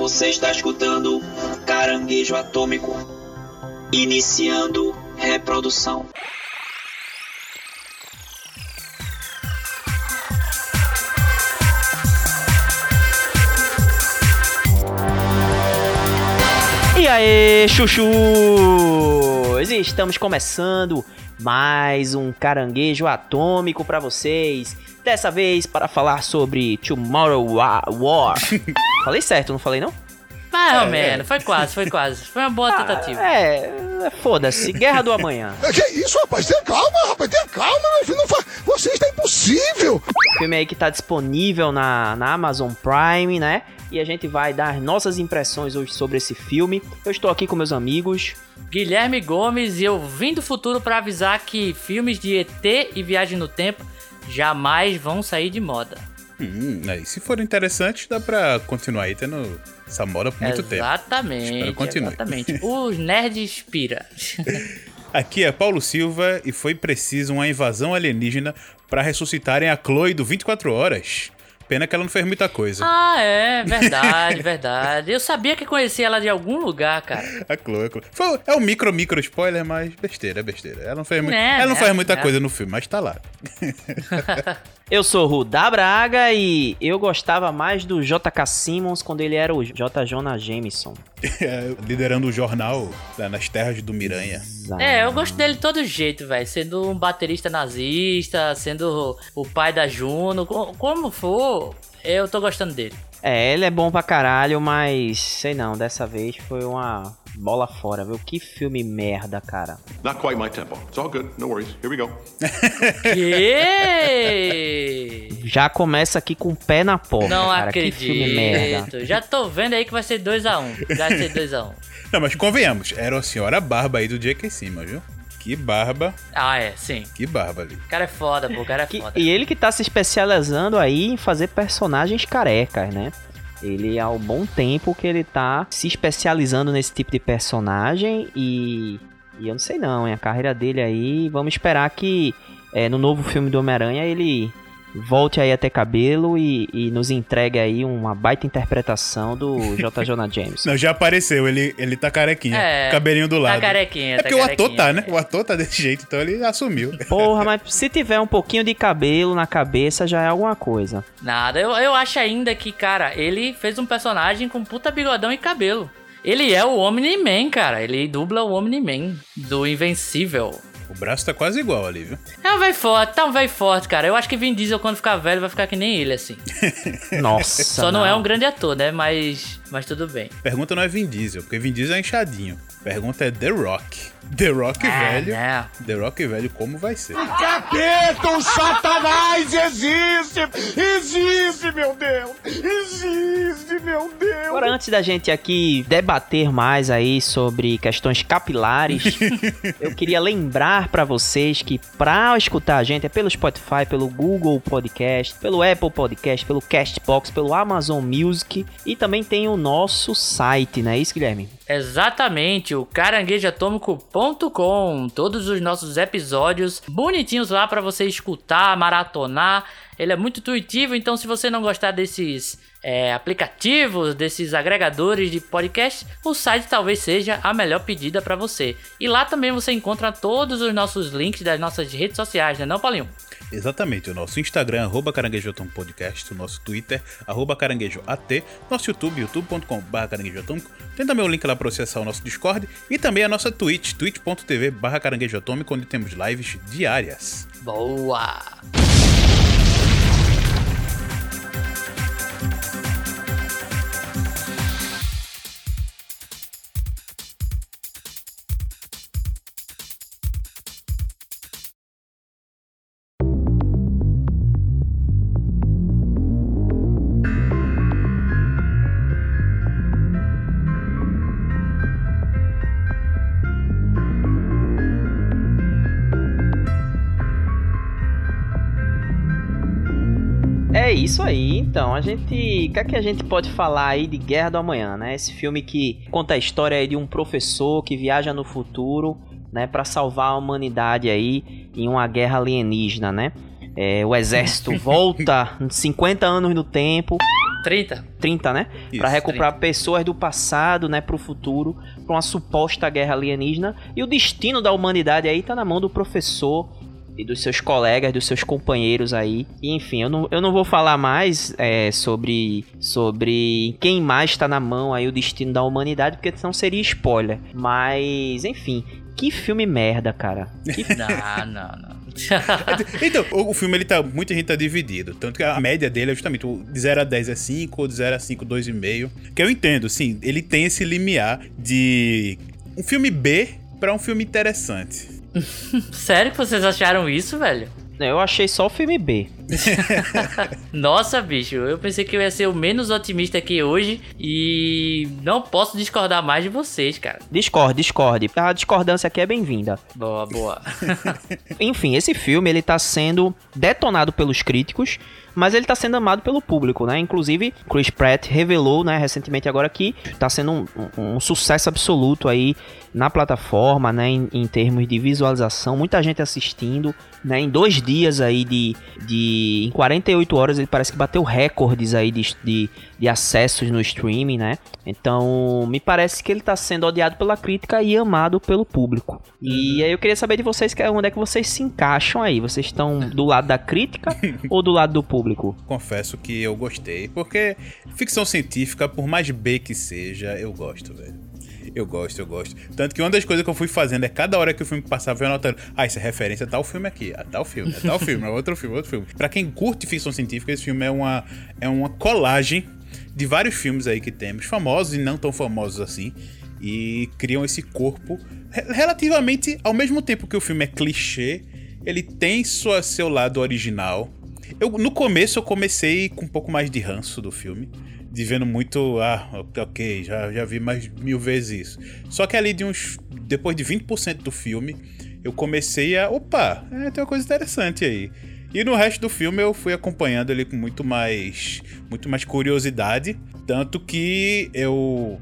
Você está escutando Caranguejo Atômico. Iniciando reprodução. E aí, chuchus! Estamos começando mais um caranguejo atômico para vocês. Dessa vez para falar sobre Tomorrow Wa- War. falei certo, não falei não? Mais ou menos, foi quase, foi quase. Foi uma boa tentativa. É, foda-se. Guerra do Amanhã. É, Que isso, rapaz? Tenha calma, rapaz. Tenha calma, meu filho. Não fa... Você está impossível. Filme aí que tá disponível na, na Amazon Prime, né? E a gente vai dar as nossas impressões hoje sobre esse filme. Eu estou aqui com meus amigos. Guilherme Gomes e eu vim do futuro pra avisar que filmes de ET e Viagem no Tempo jamais vão sair de moda. Hum, aí, se for interessante, dá pra continuar aí tendo essa moda por muito tempo. exatamente, Espero continue. exatamente. Os nerds pira. Aqui é Paulo Silva e foi preciso uma invasão alienígena pra ressuscitarem a Chloe do 24 Horas. Pena que ela não fez muita coisa. ah, é, verdade, verdade. Eu sabia que conhecia ela de algum lugar, cara. A Chloe, a Chloe. Foi- é um micro, micro spoiler, mas besteira, é besteira. Ela não fez, mu- Né, ela não né, faz muita né. coisa no filme, mas tá lá. Eu sou o Rudá Braga e eu gostava mais do JK Simmons quando ele era o J. Jonah Jameson. É, liderando o jornal né, nas terras do Miranha. É, eu gosto dele de todo jeito, velho. Sendo um baterista nazista, sendo o pai da Juno, co- como for, eu tô gostando dele. É, ele é bom pra caralho, mas sei não, dessa vez foi uma bola fora, viu? Que filme merda, cara. Not quite my tempo. It's all good. No worries. Here we go. Que? Já começa aqui com o pé na porta, Não cara. Que filme merda. acredito. Já tô vendo aí que vai ser 2x1. Vai ser 2x1. Não, mas convenhamos, era a senhora barba aí do J.K. Simmons, viu? Que barba, Ah, é, sim. que barba ali. O cara é foda, pô. O cara é Que- foda. e ele que tá se especializando aí em fazer personagens carecas, né? Ele há um bom tempo que ele tá se especializando nesse tipo de personagem e, e eu não sei não, hein? A carreira dele aí, vamos esperar que é, no novo filme do Homem-Aranha ele volte aí a ter cabelo e, e nos entregue aí uma baita interpretação do J. Jonah Jameson. Não, já apareceu, ele, ele tá carequinha, É, cabelinho do lado. Tá carequinha, É tá porque o ator carequinha. tá, né? O ator tá desse jeito, então ele assumiu. Porra, mas se tiver um pouquinho de cabelo na cabeça já é alguma coisa. Nada, eu, eu acho ainda que, cara, ele fez um personagem com puta bigodão e cabelo. Ele é o Omni-Man, cara. Ele dubla o Omni-Man do Invencível. O braço tá quase igual ali, viu? É um velho forte, tá um velho forte, cara. Eu acho que Vin Diesel, quando ficar velho, vai ficar que nem ele, assim. Nossa. Só não, é um grande ator, né? Mas, mas tudo bem. Pergunta não é Vin Diesel, porque Vin Diesel é inchadinho. Pergunta é The Rock. The Rock Ah, velho. né? The Rock velho, como vai ser? Capeta, o satanás existe. Existe, meu Deus. Existe, meu Deus. Agora, antes da gente aqui debater mais aí sobre questões capilares, eu queria lembrar pra vocês que pra escutar a gente é pelo Spotify, pelo Google Podcast, pelo Apple Podcast, pelo Castbox, pelo Amazon Music e também tem o nosso site, não é isso, Guilherme? Exatamente, o caranguejoatômico.com. Todos os nossos episódios bonitinhos lá pra você escutar, maratonar. Ele é muito intuitivo, então se você não gostar desses é, aplicativos, desses agregadores de podcast, o site talvez seja a melhor pedida pra você. E lá também você encontra todos os nossos links das nossas redes sociais, né, não, Paulinho? Exatamente, o nosso Instagram, arroba caranguejoatômico podcast, o nosso Twitter, arroba caranguejoat, nosso YouTube, youtube.com.br caranguejoatômico, tem também o link lá para acessar o nosso Discord e também a nossa Twitch, twitch.tv barra caranguejoatômico, onde temos lives diárias. Boa! Isso aí, então. A gente. O que é que a gente pode falar aí de Guerra do Amanhã, né? Esse filme que conta a história aí de um professor que viaja no futuro, né, para salvar a humanidade aí em uma guerra alienígena, né? É, o exército volta 50 anos no tempo 30. 30, né? Pra recuperar pessoas do passado, né, pro futuro, pra uma suposta guerra alienígena. E o destino da humanidade aí tá na mão do professor e dos seus colegas, dos seus companheiros aí. E, enfim, eu não, eu não vou falar mais é, sobre, sobre quem mais tá na mão aí o destino da humanidade, porque senão seria spoiler. Mas, enfim, que filme merda, cara. Que Não, não, não. Então, o, filme ele tá. Muita gente tá dividido. Tanto que a média dele é justamente o de 0 a 10 é 5, ou de 0 a 5, 2,5. Que eu entendo, sim, ele tem esse limiar de um filme B pra um filme interessante. Sério que vocês acharam isso, velho? eu achei só o filme B. Nossa, bicho, eu pensei que eu ia ser o menos otimista aqui hoje e não posso discordar mais de vocês, cara. Discorde, discorde. A discordância aqui é bem-vinda. Boa, boa. Enfim, esse filme ele tá sendo detonado pelos críticos, mas ele tá sendo amado pelo público, né? Inclusive, Chris Pratt revelou, né, recentemente agora que tá sendo um, um- um sucesso absoluto aí na plataforma, né, em, em termos de visualização, muita gente assistindo, né, em dois dias aí de, de em 48 horas ele parece que bateu recordes aí de, de, de acessos no streaming, né? Então, me parece que ele tá sendo odiado pela crítica e amado pelo público. E aí eu queria saber de vocês que- onde é que vocês se encaixam aí. Vocês estão do lado da crítica ou do lado do público? Confesso que eu gostei, porque ficção científica, por mais B que seja, eu gosto, velho. Eu gosto, eu gosto. Tanto que uma das coisas que eu fui fazendo é cada hora que o filme passava, eu anotando. Ah, isso é referência a tal filme aqui, a tal filme, a tal filme, a outro filme, outro filme. Pra quem curte ficção científica, esse filme é uma, é uma colagem de vários filmes aí que temos, famosos e não tão famosos assim. E criam esse corpo re- relativamente ao mesmo tempo que o filme é clichê, ele tem sua, seu lado original. Eu, no começo eu comecei com um pouco mais de ranço do filme. Vendo muito, ah, ok, já, já vi mais mil vezes isso. Só que ali de uns. Depois de 20% do filme, eu comecei a. Opa, é, tem uma coisa interessante aí. E no resto do filme eu fui acompanhando ele com muito mais. Muito mais curiosidade. Tanto que eu.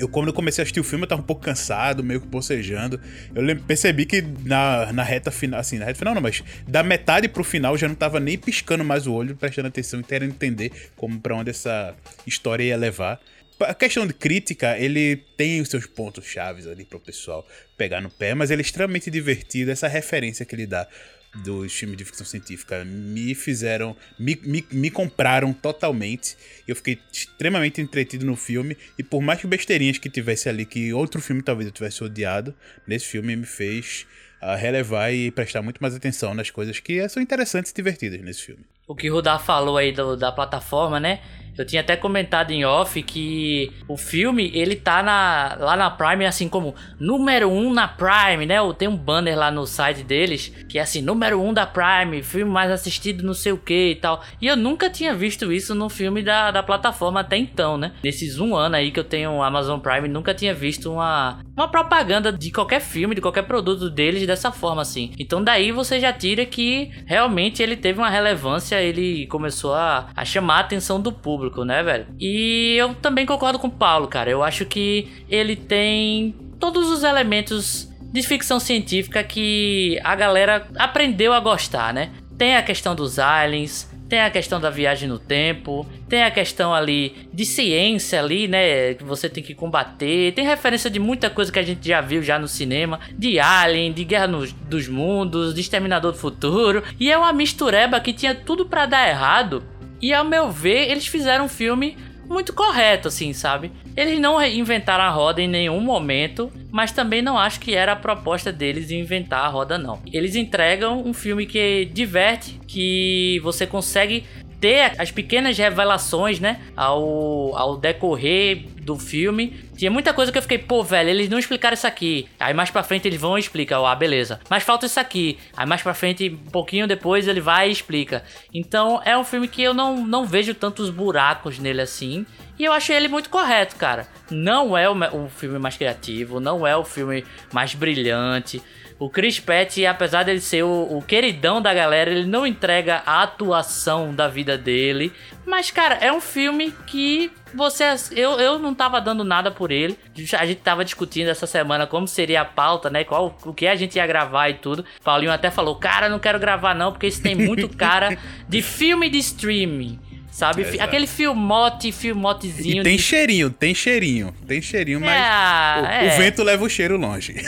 Eu, quando eu comecei a assistir o filme, eu tava um pouco cansado, meio que bocejando. Eu lem- percebi que na, na reta final, assim, na reta final não, mas da metade pro final eu já não tava nem piscando mais o olho, prestando atenção e querendo entender como pra onde essa história ia levar. A questão de crítica, ele tem os seus pontos chaves ali pro pessoal pegar no pé, mas ele é extremamente divertido, essa referência que ele dá dos filmes de ficção científica me fizeram, me, me, me compraram totalmente. Eu fiquei extremamente entretido no filme. E por mais que besteirinhas que tivesse ali, que outro filme talvez eu tivesse odiado, nesse filme me fez ah, relevar e prestar muito mais atenção nas coisas que são interessantes e divertidas nesse filme. O que o Rudá falou aí do- da plataforma, né? Eu tinha até comentado em off que o filme, ele tá na, lá na Prime, assim como número 1 um na Prime, né? Tem um banner lá no site deles, que é assim, número 1 um da Prime, filme mais assistido não sei o que e tal. E eu nunca tinha visto isso no filme da, da plataforma até então, né? Nesses um ano aí que eu tenho Amazon Prime, nunca tinha visto uma, uma propaganda de qualquer filme, de qualquer produto deles dessa forma, assim. Então daí você já tira que realmente ele teve uma relevância, ele começou a, a chamar a atenção do público, né, velho? E eu também concordo com o Paulo, cara. Eu acho que ele tem todos os elementos de ficção científica que a galera aprendeu a gostar, né? Tem a questão dos aliens, tem a questão da viagem no tempo, tem a questão ali de ciência ali, né, que você tem que combater, tem referência de muita coisa que a gente já viu já no cinema, de Alien, de Guerra dos Mundos, de Exterminador do Futuro, e é uma mistureba que tinha tudo pra dar errado. E ao meu ver, eles fizeram um filme muito correto, assim, sabe? Eles não inventaram a roda em nenhum momento, mas também não acho que era a proposta deles inventar a roda, não. Eles entregam um filme que diverte, que você consegue ter as pequenas revelações, né? Ao, ao decorrer do filme. Tinha muita coisa que eu fiquei, pô, velho, eles não explicaram isso aqui. Aí mais pra frente eles vão e explicam, ah, beleza. Mas falta isso aqui. Aí mais pra frente, um pouquinho depois, ele vai e explica. Então é um filme que eu não, não vejo tantos buracos nele assim. E eu achei ele muito correto, cara. Não é o, o filme mais criativo, não é o filme mais brilhante. O Chris Pratt, apesar dele ser o, o queridão da galera, ele não entrega a atuação da vida dele. Mas, cara, é um filme que você. Eu, eu não tava dando nada por ele. A gente tava discutindo essa semana como seria a pauta, né? Qual, o que a gente ia gravar e tudo. Paulinho até falou: Cara, não quero gravar não, porque isso tem muito cara de filme de streaming. Sabe? Exato. Aquele filmote, filmotezinho. E tem de... cheirinho, tem cheirinho, tem cheirinho, mas É, o, é. o vento leva o cheiro longe.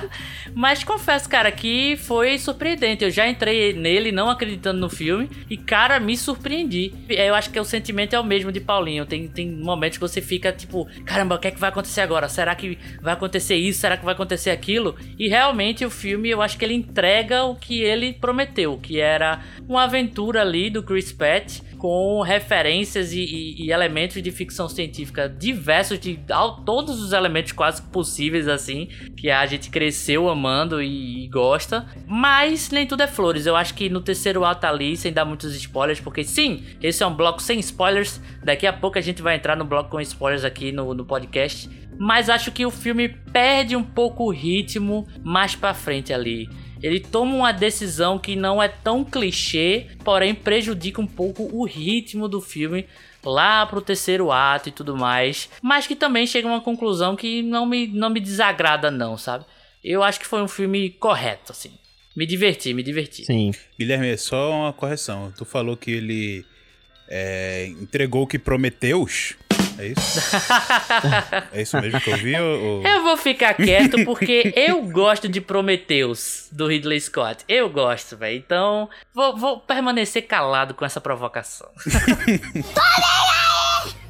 Mas confesso, cara, que foi surpreendente. Eu já entrei nele não acreditando no filme e, cara, me surpreendi. Eu acho que o sentimento é o mesmo de Paulinho. Tem, tem momentos que você fica tipo, caramba, o que é que vai acontecer agora? Será que vai acontecer isso? Será que vai acontecer aquilo? E realmente o filme, eu acho que ele entrega o que ele prometeu, que era uma aventura ali do Chris Pratt com referências e, e- e elementos de ficção científica diversos, de ao- todos os elementos quase possíveis, assim, que a gente cresceu amando e, e gosta. Mas nem tudo é flores. Eu acho que no terceiro ato ali, sem dar muitos spoilers, porque sim, esse é um bloco sem spoilers. Daqui a pouco a gente vai entrar no bloco com spoilers aqui no, no podcast. Mas acho que o filme perde um pouco o ritmo mais pra frente ali. Ele toma uma decisão que não é tão clichê, porém prejudica um pouco o ritmo do filme lá pro terceiro ato e tudo mais, mas que também chega a uma conclusão que não me, não me desagrada não, sabe? Eu acho que foi um filme correto, assim. Me diverti, me diverti. Sim. Guilherme, só uma correção. Tu falou que ele é, entregou o que prometeu. É isso? é isso mesmo que eu vi? Ou, Eu vou ficar quieto porque eu gosto de Prometheus do Ridley Scott. Eu gosto, velho. Então, vou, vou permanecer calado com essa provocação.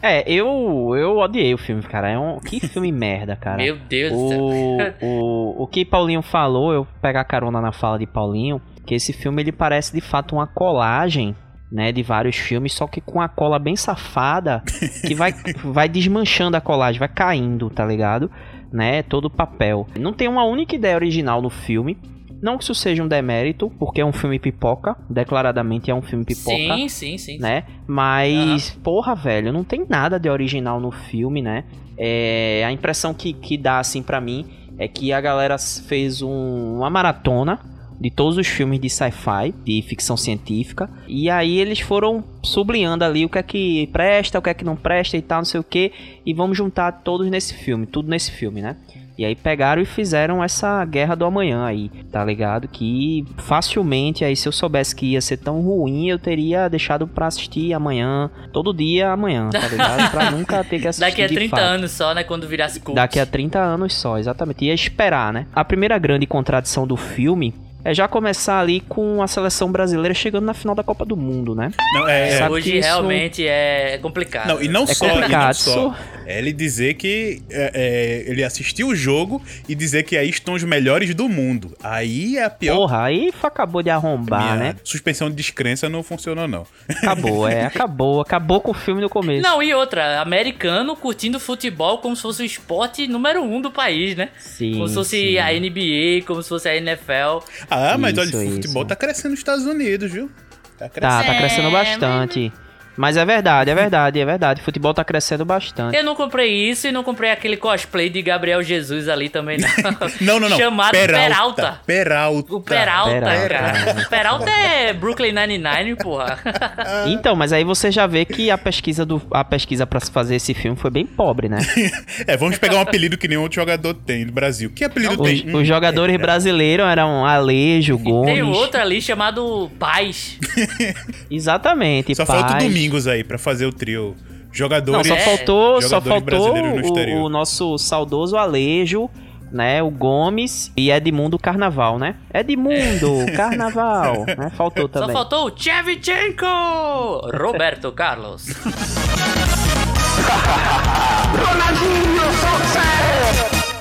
É, eu eu odiei o filme, cara. É um que filme merda, cara. Meu Deus do céu. o, o, o que Paulinho falou, eu pegar carona na fala de Paulinho, que esse filme ele parece de fato uma colagem, né, de vários filmes, só que com a cola bem safada, que vai, vai desmanchando a colagem, vai caindo, tá ligado? Né, todo o papel. Não tem uma única ideia original no filme. Não que isso seja um demérito, porque é um filme pipoca, declaradamente é um filme pipoca Sim, sim, sim. né? Mas, porra, velho, não tem nada de original no filme, né? É, a impressão que, que dá, assim, pra mim, é que a galera fez um- uma maratona de todos os filmes de sci-fi, de ficção científica, e aí eles foram sublinhando ali o que é que presta, o que é que não presta e tal, não sei o que, e vamos juntar todos nesse filme, tudo nesse filme, né? E aí pegaram e fizeram essa guerra do amanhã aí, tá ligado? Que facilmente aí se eu soubesse que ia ser tão ruim, eu teria deixado pra assistir amanhã, todo dia amanhã, tá ligado? Pra nunca ter que assistir Daqui a de 30 fato. anos só, né? Quando virasse cult. Daqui a 30 anos só, exatamente. Ia esperar, né? A primeira grande contradição do filme é já começar ali com a seleção brasileira chegando na final da Copa do Mundo, né? Não, é, é- Sabe Hoje isso- realmente é complicado. não, e não É só, e não complicado, só. É ele dizer que é, é, ele assistiu o jogo e dizer que aí estão os melhores do mundo. Aí é a pior. Porra, aí acabou de arrombar, minha né? Suspensão de descrença não funcionou, não. Acabou, é, acabou. Acabou com o filme no começo. Não, e outra, americano curtindo futebol como se fosse o esporte número um do país, né? Sim, como se fosse sim. a NBA, como se fosse a NFL. Ah, mas Isso, olha, o futebol isso. tá crescendo nos Estados Unidos, viu? Tá crescendo. Tá, tá crescendo É, bastante. Mas é verdade, é verdade, é verdade. O futebol tá crescendo bastante. Eu não comprei isso e não comprei aquele cosplay de Gabriel Jesus ali também, não. Não, não, não. Chamado Peralta. Peralta. O Peralta, Peralta. cara. O Peralta é Brooklyn Nine-Nine, porra. Então, mas aí você já vê que a pesquisa do a pesquisa para se fazer esse filme foi bem pobre, né? É, vamos pegar um apelido que nenhum outro jogador tem no Brasil. Que apelido tem? Os, Hum, os jogadores brasileiros eram Alejo, Gomes. Tem outro ali chamado Paz. Exatamente, Só Paz. falta o Domingos aí pra fazer o trio. Não, Jogadores. só É, faltou, só jogadores faltou brasileiros no exterior. o, o nosso saudoso Alejo, né? O Gomes e Edmundo Carnaval, né? Edmundo Carnaval, né? Faltou Só também. faltou o Chevchenko! Roberto Carlos.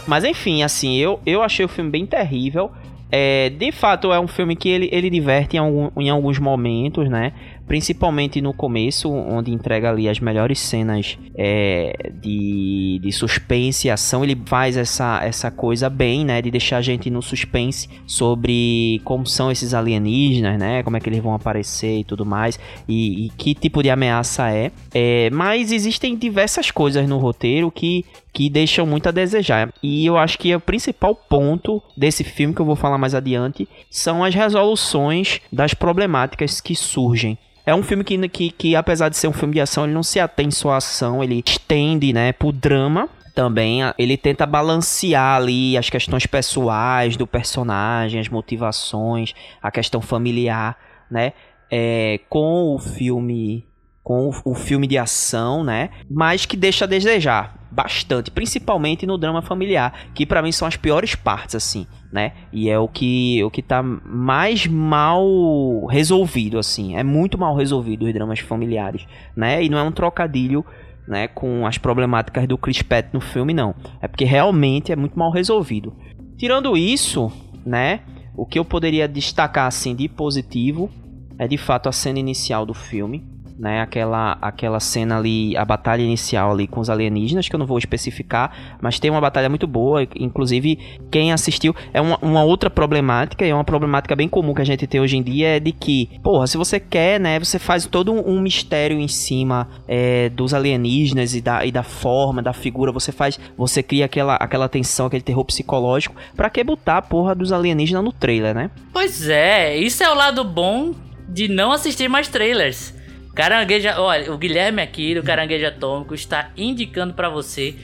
Mas enfim, assim, eu, eu achei o filme bem terrível. É, de fato, é um filme que ele, ele diverte em, algum- em alguns momentos, né? Principalmente no começo, onde entrega ali as melhores cenas é, de, de suspense e ação. Ele faz essa, essa coisa bem, né? De deixar a gente no suspense sobre como são esses alienígenas, né? Como é que eles vão aparecer e tudo mais. E, e que tipo de ameaça é. É, mas existem diversas coisas no roteiro que que deixam muito a desejar. E eu acho que o principal ponto desse filme que eu vou falar mais adiante são as resoluções das problemáticas que surgem. É um filme que, que, que, apesar de ser um filme de ação, ele não se atém só à ação, ele estende, né, pro drama também. Ele tenta balancear ali as questões pessoais do personagem, as motivações, a questão familiar, né, é, com o filme com o, filme de ação, né? Mas que deixa a desejar bastante, principalmente no drama familiar, que pra mim são as piores partes, assim, né? E é o que o que tá mais mal resolvido, assim, é muito mal resolvido os dramas familiares, né? E não é um trocadilho né, com as problemáticas do Chris Pratt no filme, não. É porque realmente é muito mal resolvido. Tirando isso, né, o que eu poderia destacar assim de positivo é de fato a cena inicial do filme, né? Aquela, aquela cena ali, a batalha inicial ali com os alienígenas, que eu não vou especificar, mas tem uma batalha muito boa. Inclusive, quem assistiu. É uma, uma outra problemática, e é uma problemática bem comum que a gente tem hoje em dia, é de que, porra, se você quer, né, você faz todo um, um mistério em cima é, dos alienígenas e da, e da forma, da figura, você faz. Você cria aquela, aquela tensão, aquele terror psicológico. Pra que botar a porra dos alienígenas no trailer, né? Pois é, isso é o lado bom de não assistir mais trailers. Carangueja, olha, o Guilherme aqui do Caranguejo Atômico está indicando para você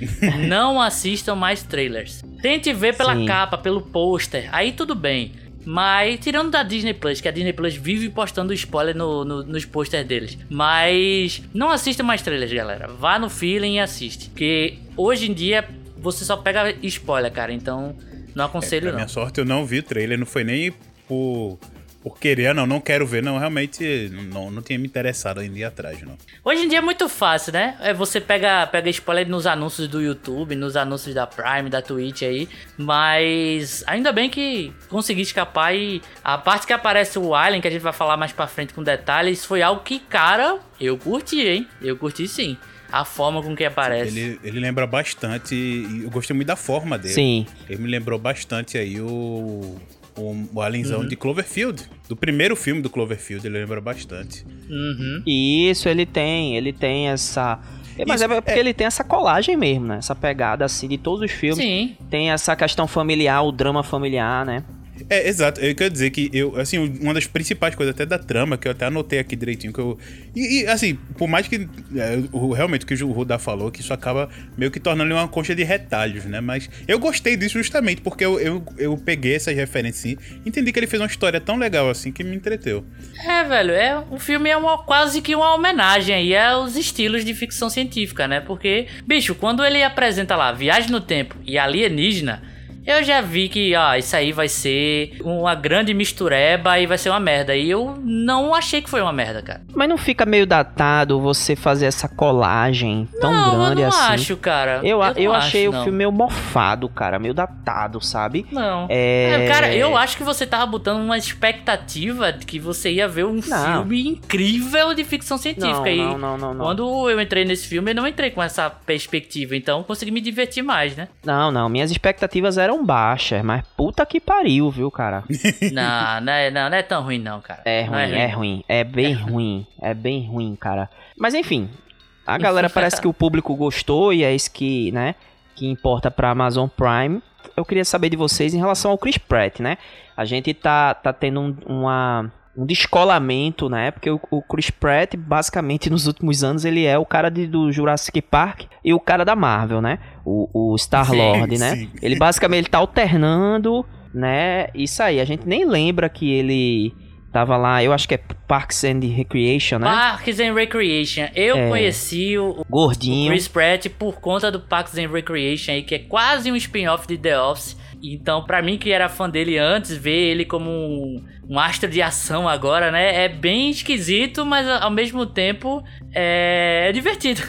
não assistam mais trailers. Tente ver pela Sim. capa, pelo pôster, aí tudo bem. Mas, tirando da Disney Plus, que a Disney Plus vive postando spoiler no, no- nos posters deles. Mas, não assista mais trailers, galera. Vá no feeling e assiste. Porque hoje em dia você só pega spoiler, cara. Então, não aconselho Pra não. minha sorte, eu não vi trailer, não foi nem por, por querer, não, não quero ver, não, realmente não, não tinha me interessado ainda ir atrás, não. Hoje em dia é muito fácil, né? É, Você pega, pega spoiler nos anúncios do YouTube, nos anúncios da Prime, da Twitch aí. Mas ainda bem que consegui escapar e a parte que aparece o Alien, que a gente vai falar mais pra frente com detalhes, foi algo que, cara, eu curti, hein? Eu curti sim. A forma com que aparece. Ele, ele lembra bastante, eu gostei muito da forma dele. Sim. Ele me lembrou bastante aí o, o, o alienzão Uhum. de Cloverfield. Do primeiro filme do Cloverfield, ele lembra bastante. Uhum. E isso ele tem, ele tem essa. é, Mas Isso, é porque é. ele tem essa colagem mesmo, né? Essa pegada assim de todos os filmes. Sim. Tem essa questão familiar, o drama familiar, né? É, exato. Eu quero dizer que eu, assim, uma das principais coisas até da trama, que eu até anotei aqui direitinho, que eu. E, e, assim, por mais que. é, o, realmente o que o Rudá falou, que isso acaba meio que tornando uma concha de retalhos, né? Mas eu gostei disso justamente porque eu, eu, eu peguei essas referências e entendi que ele fez uma história tão legal assim que me entreteu. É, velho, é, o filme é uma, quase que uma homenagem aí aos estilos de ficção científica, né? Porque, bicho, quando ele apresenta lá Viagem no Tempo e Alienígena, eu já vi que, ó, isso aí vai ser uma grande mistureba e vai ser uma merda. E eu não achei que foi uma merda, cara. Mas não fica meio datado você fazer essa colagem tão não, grande eu não assim? acho, cara. Eu, não eu acho, achei não. o filme meio mofado, cara, meio datado, sabe? Não. É- É, Cara, eu acho que você tava botando uma expectativa de que você ia ver um Não. filme incrível de ficção científica. Não, e não, não, não, não. Quando eu entrei nesse filme, eu não entrei com essa perspectiva. Então, eu consegui me divertir mais, né? Não, não, minhas expectativas eram baixas, mas puta que pariu, viu, cara? não, não é, não, não é tão ruim, não, cara. É Não ruim, é ruim, é bem ruim, é bem ruim, cara. Mas enfim, a galera parece que o público gostou e é isso que, né, que importa pra Amazon Prime. Eu queria saber de vocês em relação ao Chris Pratt, né? A gente tá, tá tendo um, uma, um descolamento, né? Porque o, o Chris Pratt, basicamente, nos últimos anos, ele é o cara de- do Jurassic Park e o cara da Marvel, né? O, o Star-Lord, Sim, né? sim. Ele basicamente ele tá alternando, né? Isso aí, a gente nem lembra que ele tava lá, eu acho que é Parks and Recreation, né? Parks and Recreation. Eu É. conheci o, o Gordinho. Chris Pratt por conta do Parks and Recreation aí, que é quase um spin-off de The Office. Então, pra mim que era fã dele antes, ver ele como um, astro de ação agora, né? É bem esquisito, mas ao mesmo tempo é, é divertido.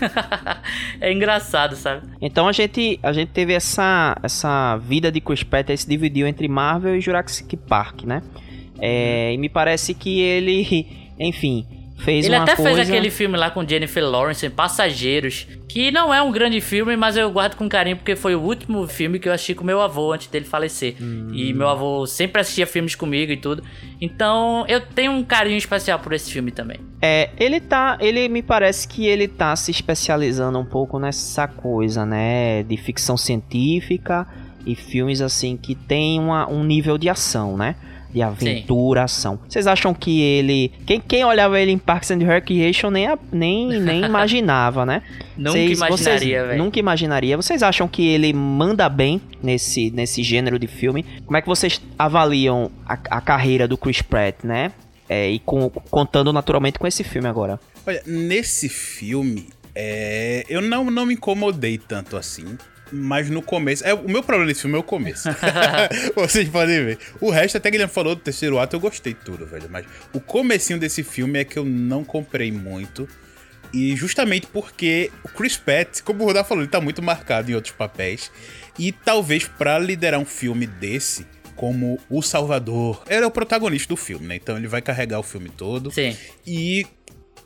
é engraçado, sabe? Então a gente, a gente teve essa, essa vida de Chris Pratt se dividiu entre Marvel e Jurassic Park, né? É, e me parece que ele, enfim, fez Ele até coisa... fez aquele filme lá com Jennifer Lawrence, Passageiros, que não é um grande filme, mas eu guardo com carinho porque foi o último filme que eu assisti com meu avô antes dele falecer. Hum. E meu avô sempre assistia filmes comigo e tudo. Então eu tenho um carinho especial por esse filme também. É, ele tá. Ele me parece que ele tá se especializando um pouco nessa coisa, né? De ficção científica e filmes assim que tem uma, um nível de ação, né? De aventura, ação. Vocês acham que ele. Quem, quem olhava ele em Parks and Recreation nem, a- nem, nem imaginava, né? Nunca Vocês- imaginaria, vocês velho. Nunca imaginaria. Vocês acham que ele manda bem nesse, nesse gênero de filme? Como é que vocês avaliam a, a carreira do Chris Pratt, né? É, e com- contando naturalmente com esse filme agora. Olha, nesse filme, é, eu não, não me incomodei tanto assim. Mas no começo. É, o meu problema nesse filme é o começo. Vocês podem ver. O resto, até que ele falou do terceiro ato, eu gostei tudo, velho. Mas o comecinho desse filme é que eu não comprei muito. E justamente porque o Chris Pratt, como o Rodar falou, ele tá muito marcado em outros papéis. E talvez para liderar um filme desse, como o Salvador, ele é o protagonista do filme, né? Então ele vai carregar o filme todo. Sim. E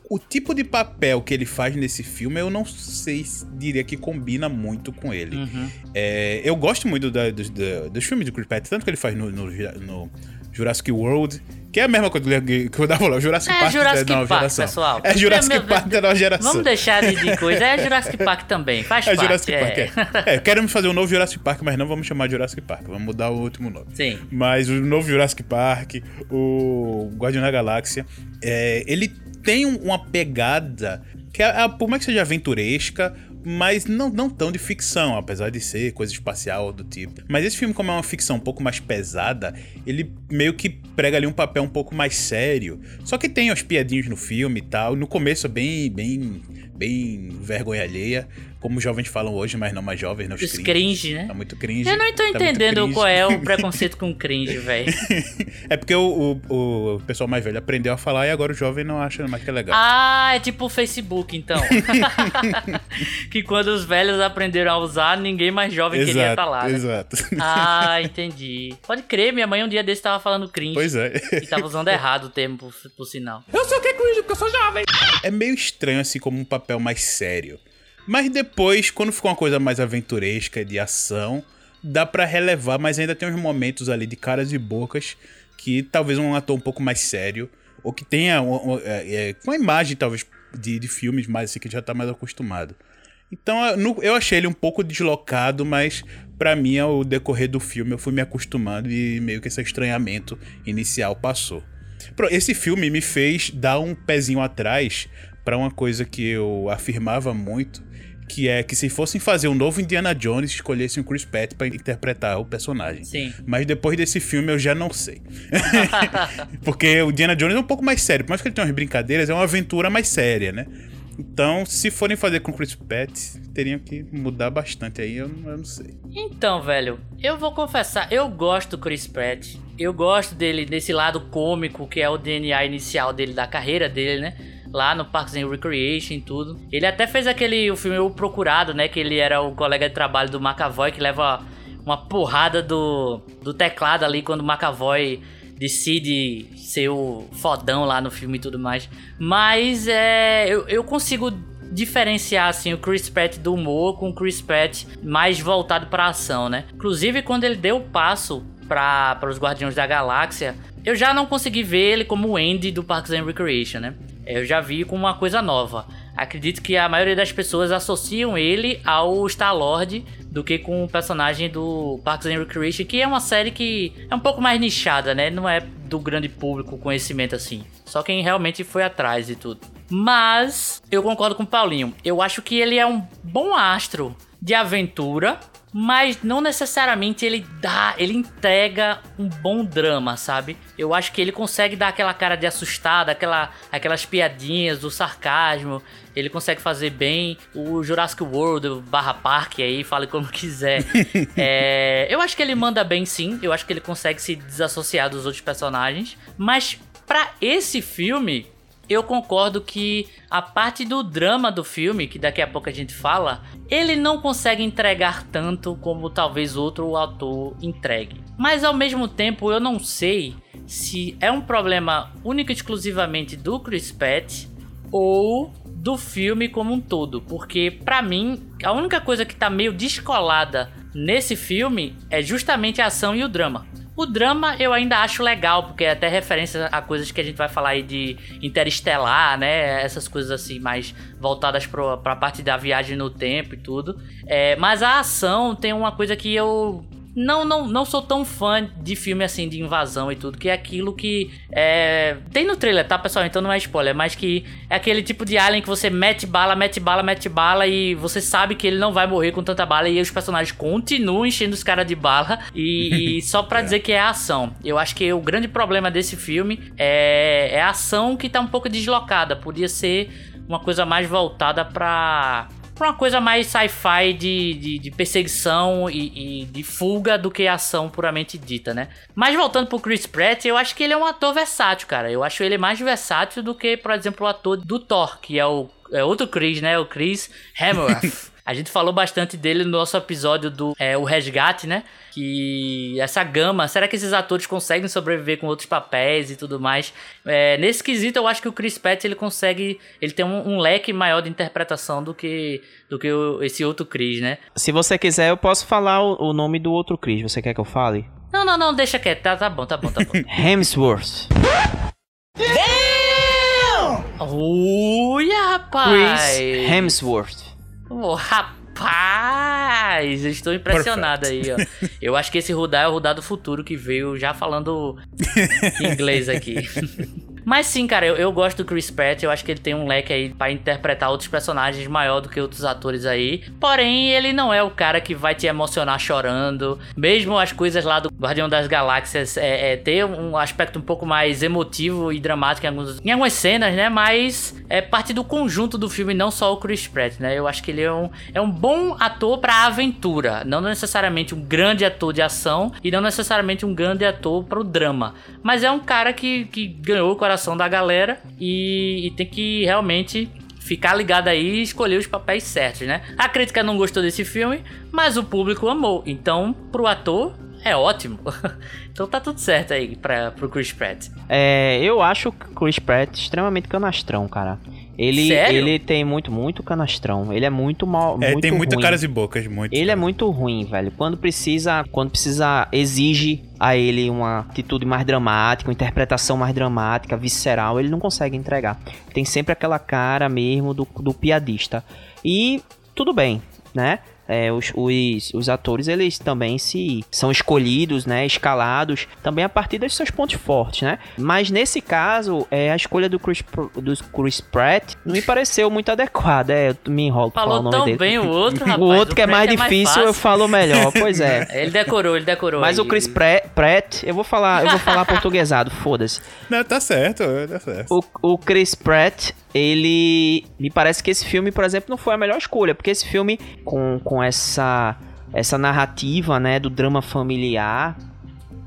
o tipo de papel que ele faz nesse filme, eu não sei se diria que combina muito com ele. Uhum. É, eu gosto muito da- dos, da- dos filmes do Chris Pratt, tanto que ele faz no, no- no Jurassic World, que é a mesma coisa que que eu dava lá, Jurassic É Park Jurassic da nova Park, geração. pessoal. É Jurassic Meu- Park da nova geração. Vamos deixar de, de coisa. É Jurassic Park também. Faz É parte. Jurassic é. Park, é. é. Queremos fazer um novo Jurassic Park, mas não vamos chamar de Jurassic Park, vamos mudar o último nome. Sim. Mas o novo Jurassic Park, o Guardião da Galáxia, é, ele tem um- uma pegada que, é, é, por mais que seja aventuresca, mas não, não tão de ficção, apesar de ser coisa espacial do tipo. Mas esse filme, como é uma ficção um pouco mais pesada, ele meio que prega ali um papel um pouco mais sério. Só que tem as piadinhas no filme e tal. No começo é bem, bem, bem vergonha alheia, como os jovens falam hoje, mas não mais jovens, não os Os cringe. cringe, né? Tá muito cringe. Eu não tô tá entendendo cringe. qual é o preconceito com cringe, velho. É porque o, o, o pessoal mais velho aprendeu a falar e agora o jovem não acha mais que é legal. Ah, é tipo o Facebook, então. que quando os velhos aprenderam a usar, ninguém mais jovem queria estar lá. né? exato. Ah, entendi. Pode crer, minha mãe um dia desse tava falando cringe. Pois é. E tava usando errado o termo, por, por sinal. É meio estranho assim como um papel mais sério. Mas depois, quando ficou uma coisa mais aventuresca, de ação, dá pra relevar, mas ainda tem uns momentos ali de caras e bocas que talvez um ator um pouco mais sério, ou que tenha uma, uma- é, é, imagem talvez de, de filmes mais assim que já tá mais acostumado. Então eu achei ele um pouco deslocado, mas pra mim ao decorrer do filme eu fui me acostumando e meio que esse estranhamento inicial passou. Esse filme me fez dar um pezinho atrás pra uma coisa que eu afirmava muito, que é que se fossem fazer um novo Indiana Jones, escolhessem o Chris Pratt pra interpretar o personagem. Sim. Mas depois desse filme eu já não sei. Porque o Indiana Jones é um pouco mais sério. Por mais que ele tenha umas brincadeiras, é uma aventura mais séria, né? Então, se forem fazer com o Chris Pratt, teriam que mudar bastante aí, eu, não- eu não sei. Então, velho, eu vou confessar, eu gosto do Chris Pratt. Eu gosto dele desse lado cômico, que é o DNA inicial dele, da carreira dele, né? Lá no Parks and Recreation e tudo. Ele até fez aquele o filme O Procurado, né? Que ele era o colega de trabalho do McAvoy, que leva uma porrada do, do teclado ali quando o McAvoy decide ser o fodão lá no filme e tudo mais. Mas é, eu, eu consigo diferenciar assim o Chris Pratt do humor com o Chris Pratt mais voltado para ação, né? Inclusive quando ele deu o passo para os Guardiões da Galáxia, eu já não consegui ver ele como o Andy do Parks and Recreation, né? Eu já vi com uma coisa nova. Acredito que a maioria das pessoas associam ele ao Star-Lord do que com o personagem do Parks and Recreation, que é uma série que é um pouco mais nichada, né? Não é do grande público conhecimento assim. Só quem realmente foi atrás e tudo. Mas eu concordo com o Paulinho. Eu acho que ele é um bom astro de aventura, mas não necessariamente ele dá, ele entrega um bom drama, sabe? Eu acho que ele consegue dar aquela cara de assustado, aquela, aquelas piadinhas, o sarcasmo. Ele consegue fazer bem o Jurassic World barra Park aí, fale como quiser. É, eu acho que ele manda bem sim, eu acho que ele consegue se desassociar dos outros personagens, mas pra esse filme eu concordo que a parte do drama do filme, que daqui a pouco a gente fala, ele não consegue entregar tanto como talvez outro autor entregue. Mas ao mesmo tempo eu não sei se é um problema único e exclusivamente do Chris Pratt ou do filme como um todo, porque pra mim a única coisa que tá meio descolada nesse filme é justamente a ação e o drama. O drama eu ainda acho legal, porque é até referência a coisas que a gente vai falar aí de interestelar, né? Essas coisas assim, mais voltadas pro, pra parte da viagem no tempo e tudo. É, mas a ação tem uma coisa que eu não, não, não sou tão fã de filme assim de invasão e tudo, que é aquilo que é, tem no trailer, tá, pessoal? Então não é spoiler, mas que é aquele tipo de alien que você mete bala, mete bala, mete bala e você sabe que ele não vai morrer com tanta bala e os personagens continuam enchendo os caras de bala e, e só pra dizer que é ação. Eu acho que o grande problema desse filme é, é a ação que tá um pouco deslocada. Podia ser uma coisa mais voltada pra pra uma coisa mais sci-fi de, de, de, perseguição e, e, de fuga do que ação puramente dita, né? Mas voltando pro Chris Pratt, eu acho que ele é um ator versátil, cara. Eu acho ele mais versátil do que, por exemplo, o ator do Thor, que é o é outro Chris, né? O Chris Hemsworth. A gente falou bastante dele no nosso episódio do é, O Resgate, né? Que essa gama, será que esses atores conseguem sobreviver com outros papéis e tudo mais? É, nesse quesito, eu acho que o Chris Pratt ele consegue, ele tem um, um leque maior de interpretação do que do que o, esse outro Chris, né? Se você quiser, eu posso falar o, o, nome do outro Chris. Você quer que eu fale? Não, não, não, deixa quieto. Tá, tá bom, tá bom, tá bom. Hemsworth. Ui, rapaz! Chris Hemsworth. Oh, rapaz! Eu estou impressionado Perfect. aí, ó. Eu acho que esse Rudá é o Rudá do futuro que veio já falando inglês aqui. Mas sim, cara, eu, eu gosto do Chris Pratt. Eu acho que ele tem um leque aí para interpretar outros personagens maior do que outros atores aí. Porém, ele não é o cara que vai te emocionar chorando. Mesmo as coisas lá do Guardião das Galáxias é, é ter um aspecto um pouco mais emotivo e dramático em, alguns, em algumas cenas, né? Mas é parte do conjunto do filme, não só o Chris Pratt, né? Eu acho que ele é um, é um bom ator pra aventura. Não necessariamente um grande ator de ação e não necessariamente um grande ator pro drama. Mas é um cara que, que ganhou o coração coração da galera e, e tem que realmente ficar ligado aí e escolher os papéis certos, né? A crítica não gostou desse filme, mas o público amou. Então, pro ator, é ótimo. então tá tudo certo aí pra, pro Chris Pratt. É, eu acho o Chris Pratt extremamente canastrão, cara. Ele, Sério? ele tem muito, muito canastrão. Ele é muito mal. É, muito tem muito ruim. caras e bocas, muito. Ele é cara. muito ruim, velho. Quando precisa, quando precisa, exige a ele uma atitude mais dramática, uma interpretação mais dramática, visceral, ele não consegue entregar. Tem sempre aquela cara mesmo do, do piadista. E tudo bem, né? É, os, os, os, atores eles também se são escolhidos, né, escalados também a partir dos seus pontos fortes, né? Mas nesse caso, é, a escolha do Chris, do Chris Pratt não me pareceu muito adequada. É, eu me enrolo pra Falou falar o nome tão dele. bem o outro, rapaz. o outro que é mais Pratt difícil eu fácil. falo melhor. Pois é. Ele decorou, ele decorou. Mas aí. o Chris Pratt, Pratt, eu vou falar, eu vou falar portuguesado, foda-se. Não, tá certo, tá certo. O, o Chris Pratt, ele. Me parece que esse filme, por exemplo, não foi a melhor escolha, porque esse filme, com, com essa, essa narrativa, né, do drama familiar,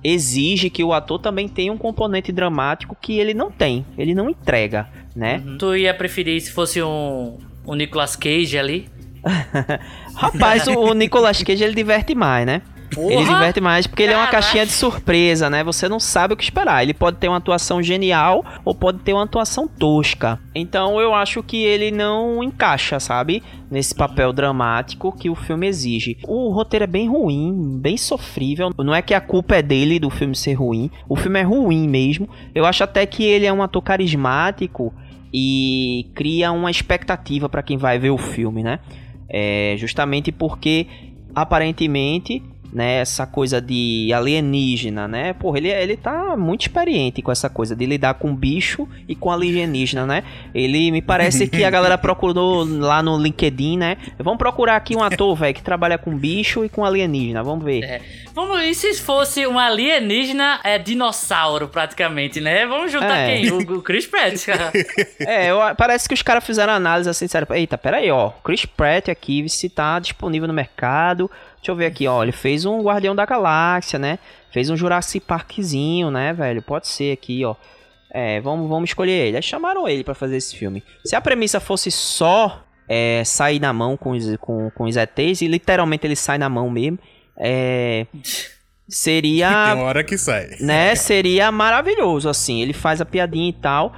exige que o ator também tenha um componente dramático que ele não tem, ele não entrega, né? Tu ia preferir se fosse um, um Nicolas Cage ali? Rapaz, o, o Nicolas Cage ele diverte mais, né? Porra! Ele diverte mais porque ele é uma Caraca! caixinha de surpresa, né? Você não sabe o que esperar. Ele pode ter uma atuação genial ou pode ter uma atuação tosca. Então eu acho que ele não encaixa, sabe? Nesse papel dramático que o filme exige. O roteiro é bem ruim, bem sofrível. Não é que a culpa é dele do filme ser ruim. O filme é ruim mesmo. Eu acho até que ele é um ator carismático e cria uma expectativa para quem vai ver o filme, né? É justamente porque aparentemente né, essa coisa de alienígena, né? Porra, ele, ele tá muito experiente com essa coisa de lidar com bicho e com alienígena, né? Ele me parece que a galera procurou lá no LinkedIn, né? Vamos procurar aqui um ator, velho, que trabalha com bicho e com alienígena, vamos ver. É. Vamos e se fosse um alienígena é dinossauro, praticamente, né? Vamos juntar É. quem? O, o Chris Pratt, cara. É, eu- parece que os caras fizeram análise assim, disseram, eita, peraí, ó, Chris Pratt aqui, se tá disponível no mercado, deixa eu ver aqui, ó, ele fez um Guardião da Galáxia, né, fez um Jurassic Parkzinho, né, velho, pode ser aqui, ó, é, vamos, vamos escolher ele, aí chamaram ele pra fazer esse filme. Se a premissa fosse só é, sair na mão com os, com, com os ETs, e literalmente ele sai na mão mesmo, é, seria Tem hora que sai. né, seria maravilhoso, assim. Ele faz a piadinha e tal,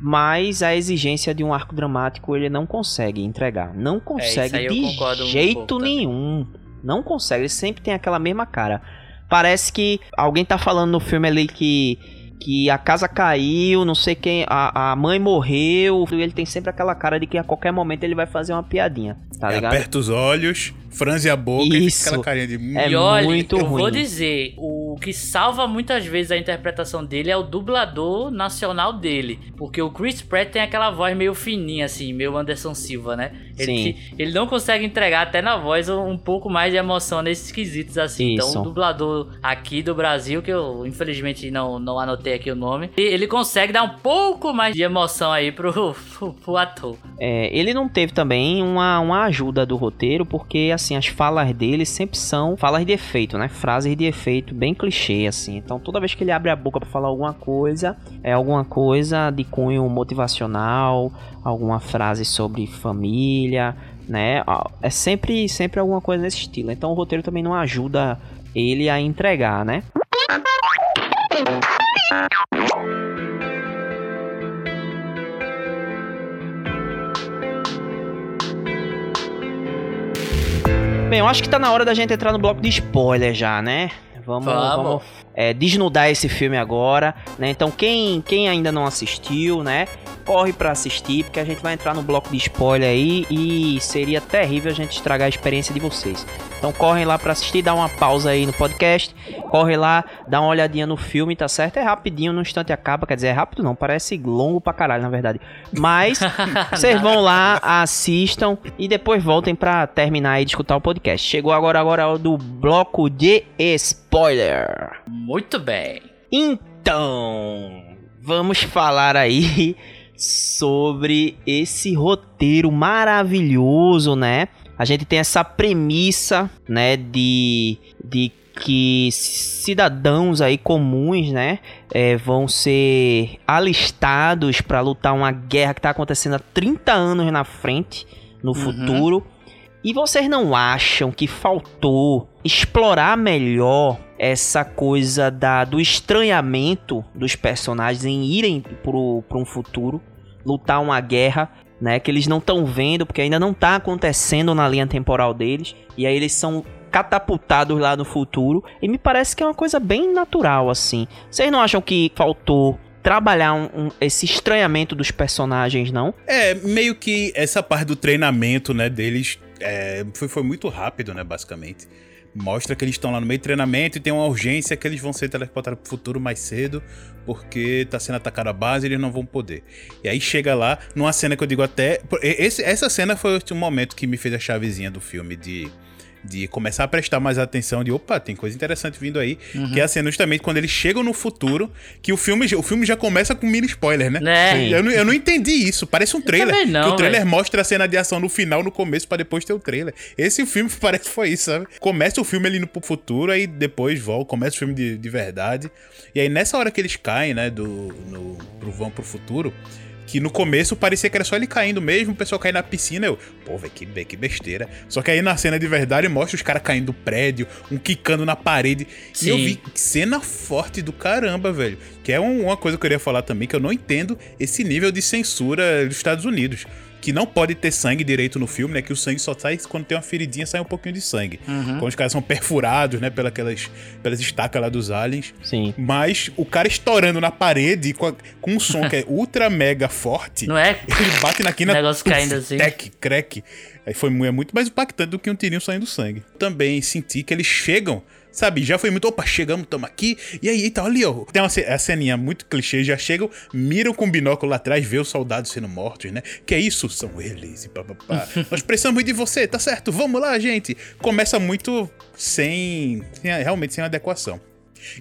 mas a exigência de um arco dramático ele não consegue entregar. Não consegue É, aí eu de jeito pouco também. Não consegue, ele sempre tem aquela mesma cara. Parece que alguém tá falando no filme ali que que a casa caiu, não sei quem, a, a mãe morreu, ele tem sempre aquela cara de que a qualquer momento ele vai fazer uma piadinha, tá ligado? Aperta os olhos, franze a boca e Isso. fica aquela carinha de... É e olha, muito eu ruim. vou dizer, o que salva muitas vezes a interpretação dele é o dublador nacional dele. Porque o Chris Pratt tem aquela voz meio fininha, assim, meio Anderson Silva, né? Ele, Sim. ele não consegue entregar até na voz um, pouco mais de emoção nesses quesitos, assim. Isso. Então, o dublador aqui do Brasil, que eu infelizmente não, não anotei aqui o nome, ele consegue dar um pouco mais de emoção aí pro, pro, pro ator. É, ele não teve também uma, uma ajuda do roteiro, porque assim, as falas dele sempre são falas de efeito, né? Frases de efeito bem clichê, assim. Então toda vez que ele abre a boca pra falar alguma coisa, é alguma coisa de cunho motivacional, alguma frase sobre família, né? Ah, É sempre, sempre alguma coisa nesse estilo. Então o roteiro também não ajuda ele a entregar, né? Bem, eu acho que tá na hora da gente entrar no bloco de spoiler já, né? Vamos, Vamos. vamos, é, desnudar esse filme agora, né? Então quem, quem ainda não assistiu, né? Corre pra assistir, porque a gente vai entrar no bloco de spoiler aí e seria terrível a gente estragar a experiência de vocês. Então correm lá pra assistir, dá uma pausa aí no podcast, corre lá, dá uma olhadinha no filme, tá certo? É rapidinho, no instante acaba, quer dizer, é rápido não, parece longo pra caralho, na verdade. Mas vocês vão lá, assistam e depois voltem pra terminar e de escutar o podcast. Chegou agora agora o do bloco de spoiler. Muito bem. Então, vamos falar aí sobre esse roteiro maravilhoso, né? A gente tem essa premissa, né, de, de que cidadãos aí comuns, né, é, vão ser alistados para lutar uma guerra que tá acontecendo há 30 anos na frente, no futuro. E vocês não acham que faltou explorar melhor essa coisa da, do estranhamento dos personagens em irem para um futuro, lutar uma guerra, né? Que eles não estão vendo, porque ainda não tá acontecendo na linha temporal deles. E aí eles são catapultados lá no futuro. E me parece que é uma coisa bem natural, assim. Vocês não acham que faltou trabalhar um- um- esse estranhamento dos personagens, não? É, meio que essa parte do treinamento, né, deles é, foi, foi muito rápido, né, basicamente. Mostra que eles estão lá no meio do treinamento e tem uma urgência que eles vão ser teleportados pro futuro mais cedo, porque tá sendo atacada a base e eles não vão poder. E aí chega lá, numa cena que eu digo até. Esse, essa cena foi o momento que me fez a chavezinha do filme de. De começar a prestar mais atenção de opa, tem coisa interessante vindo aí. Que é a cena justamente quando eles chegam no futuro, que o filme, o filme já começa com mini spoiler, né? Né? Eu não, eu não entendi isso. Parece um trailer. não, que o trailer velho. mostra a cena de ação no final, no começo, pra depois ter o trailer. Esse filme parece que foi isso, sabe? Começa o filme ali no futuro, aí depois volta, começa o filme de, de verdade. E aí nessa hora que eles caem, né, do, no, pro, vão pro futuro, que no começo parecia que era só ele caindo mesmo, o pessoal cair na piscina. Eu, pô, velho, que, que besteira. Só que aí na cena de verdade mostra os caras caindo do prédio, um quicando na parede. E eu Sim. vi cena forte do caramba, velho. Que é um- uma coisa que eu queria falar também, que eu não entendo esse nível de censura dos Estados Unidos. Que não pode ter sangue direito no filme, né? Que o sangue só sai quando tem uma feridinha, sai um pouquinho de sangue. Quando os caras são perfurados, né? Pelas, pelas estacas lá dos aliens. Sim. Mas o cara estourando na parede com, a- com um som que é ultra mega forte. Não é? Ele bate na quina. Negócio caindo assim. Tec, crack. Aí foi é muito mais impactante do que um tirinho saindo sangue. Também senti que eles chegam, sabe? Já foi muito, opa, chegamos, tamo aqui. E aí, tá ali, ó. Tem uma a ceninha muito clichê, já chegam, miram com o binóculo lá atrás, vê os soldados sendo mortos, né? Que é isso? São eles e papapá. Nós precisamos de você, tá certo? Vamos lá, gente. Começa muito sem, sem realmente sem adequação.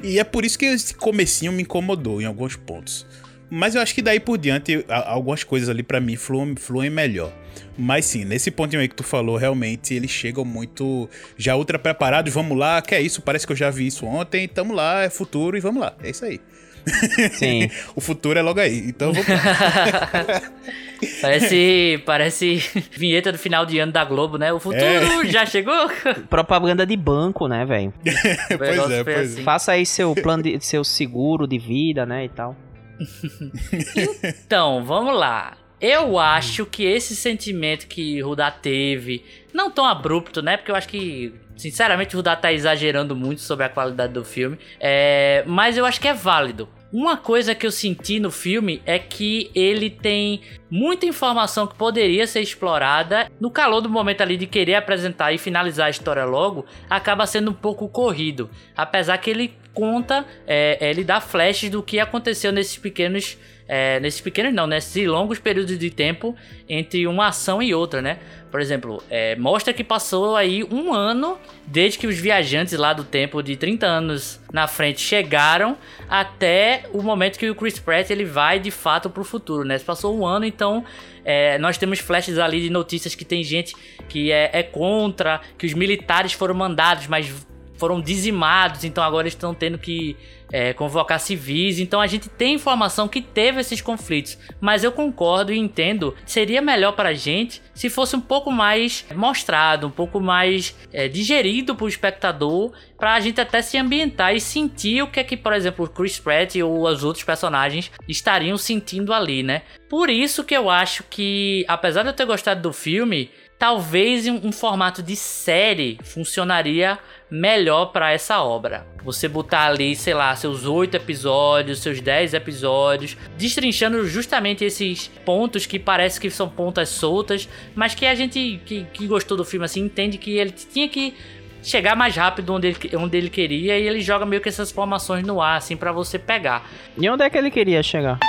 E é por isso que esse comecinho me incomodou em alguns pontos. Mas eu acho que daí por diante, algumas coisas ali pra mim fluem, fluem melhor. Mas sim, nesse pontinho aí que tu falou, realmente eles chegam muito já ultra preparados. Vamos lá, que é isso? Parece que eu já vi isso ontem. Tamo lá, é futuro e vamos lá. É isso aí. Sim. o futuro é logo aí. Então vamos lá. Parece, parece vinheta do final de ano da Globo, né? O futuro É. já chegou. Propaganda de banco, né, velho? Pois é, pois assim. é. Faça aí seu plano de seu seguro de vida, né, e tal. Então, vamos lá. Eu acho que esse sentimento que Rudá teve, não tão abrupto, né? Porque eu acho que, sinceramente, o Rudá tá exagerando muito sobre a qualidade do filme. É, mas eu acho que é válido. Uma coisa que eu senti no filme é que ele tem muita informação que poderia ser explorada. No calor do momento ali de querer apresentar e finalizar a história logo, acaba sendo um pouco corrido. Apesar que ele conta, é, ele dá flashes do que aconteceu nesses pequenos é, nesses pequenos não, nesses longos períodos de tempo entre uma ação e outra, né? Por exemplo, é, mostra que passou aí um ano desde que os viajantes lá do tempo de 30 anos na frente chegaram até o momento que o Chris Pratt ele vai de fato pro futuro, né? Passou um ano, então é, nós temos flashes ali de notícias que tem gente que é, é contra, que os militares foram mandados, mas foram dizimados, então agora estão tendo que é, convocar civis. Então a gente tem informação que teve esses conflitos. Mas eu concordo e entendo seria melhor para a gente se fosse um pouco mais mostrado, um pouco mais é, digerido para o espectador, para a gente até se ambientar e sentir o que é que, por exemplo, o Chris Pratt ou os outros personagens estariam sentindo ali, né? Por isso que eu acho que, apesar de eu ter gostado do filme, talvez um, um formato de série funcionaria melhor para essa obra. Você botar ali, sei lá, seus oito episódios, seus dez episódios, destrinchando justamente esses pontos que parece que são pontas soltas, mas que a gente que, que gostou do filme assim entende que ele tinha que chegar mais rápido onde ele, onde ele queria e ele joga meio que essas formações no ar assim para você pegar. E onde é que ele queria chegar?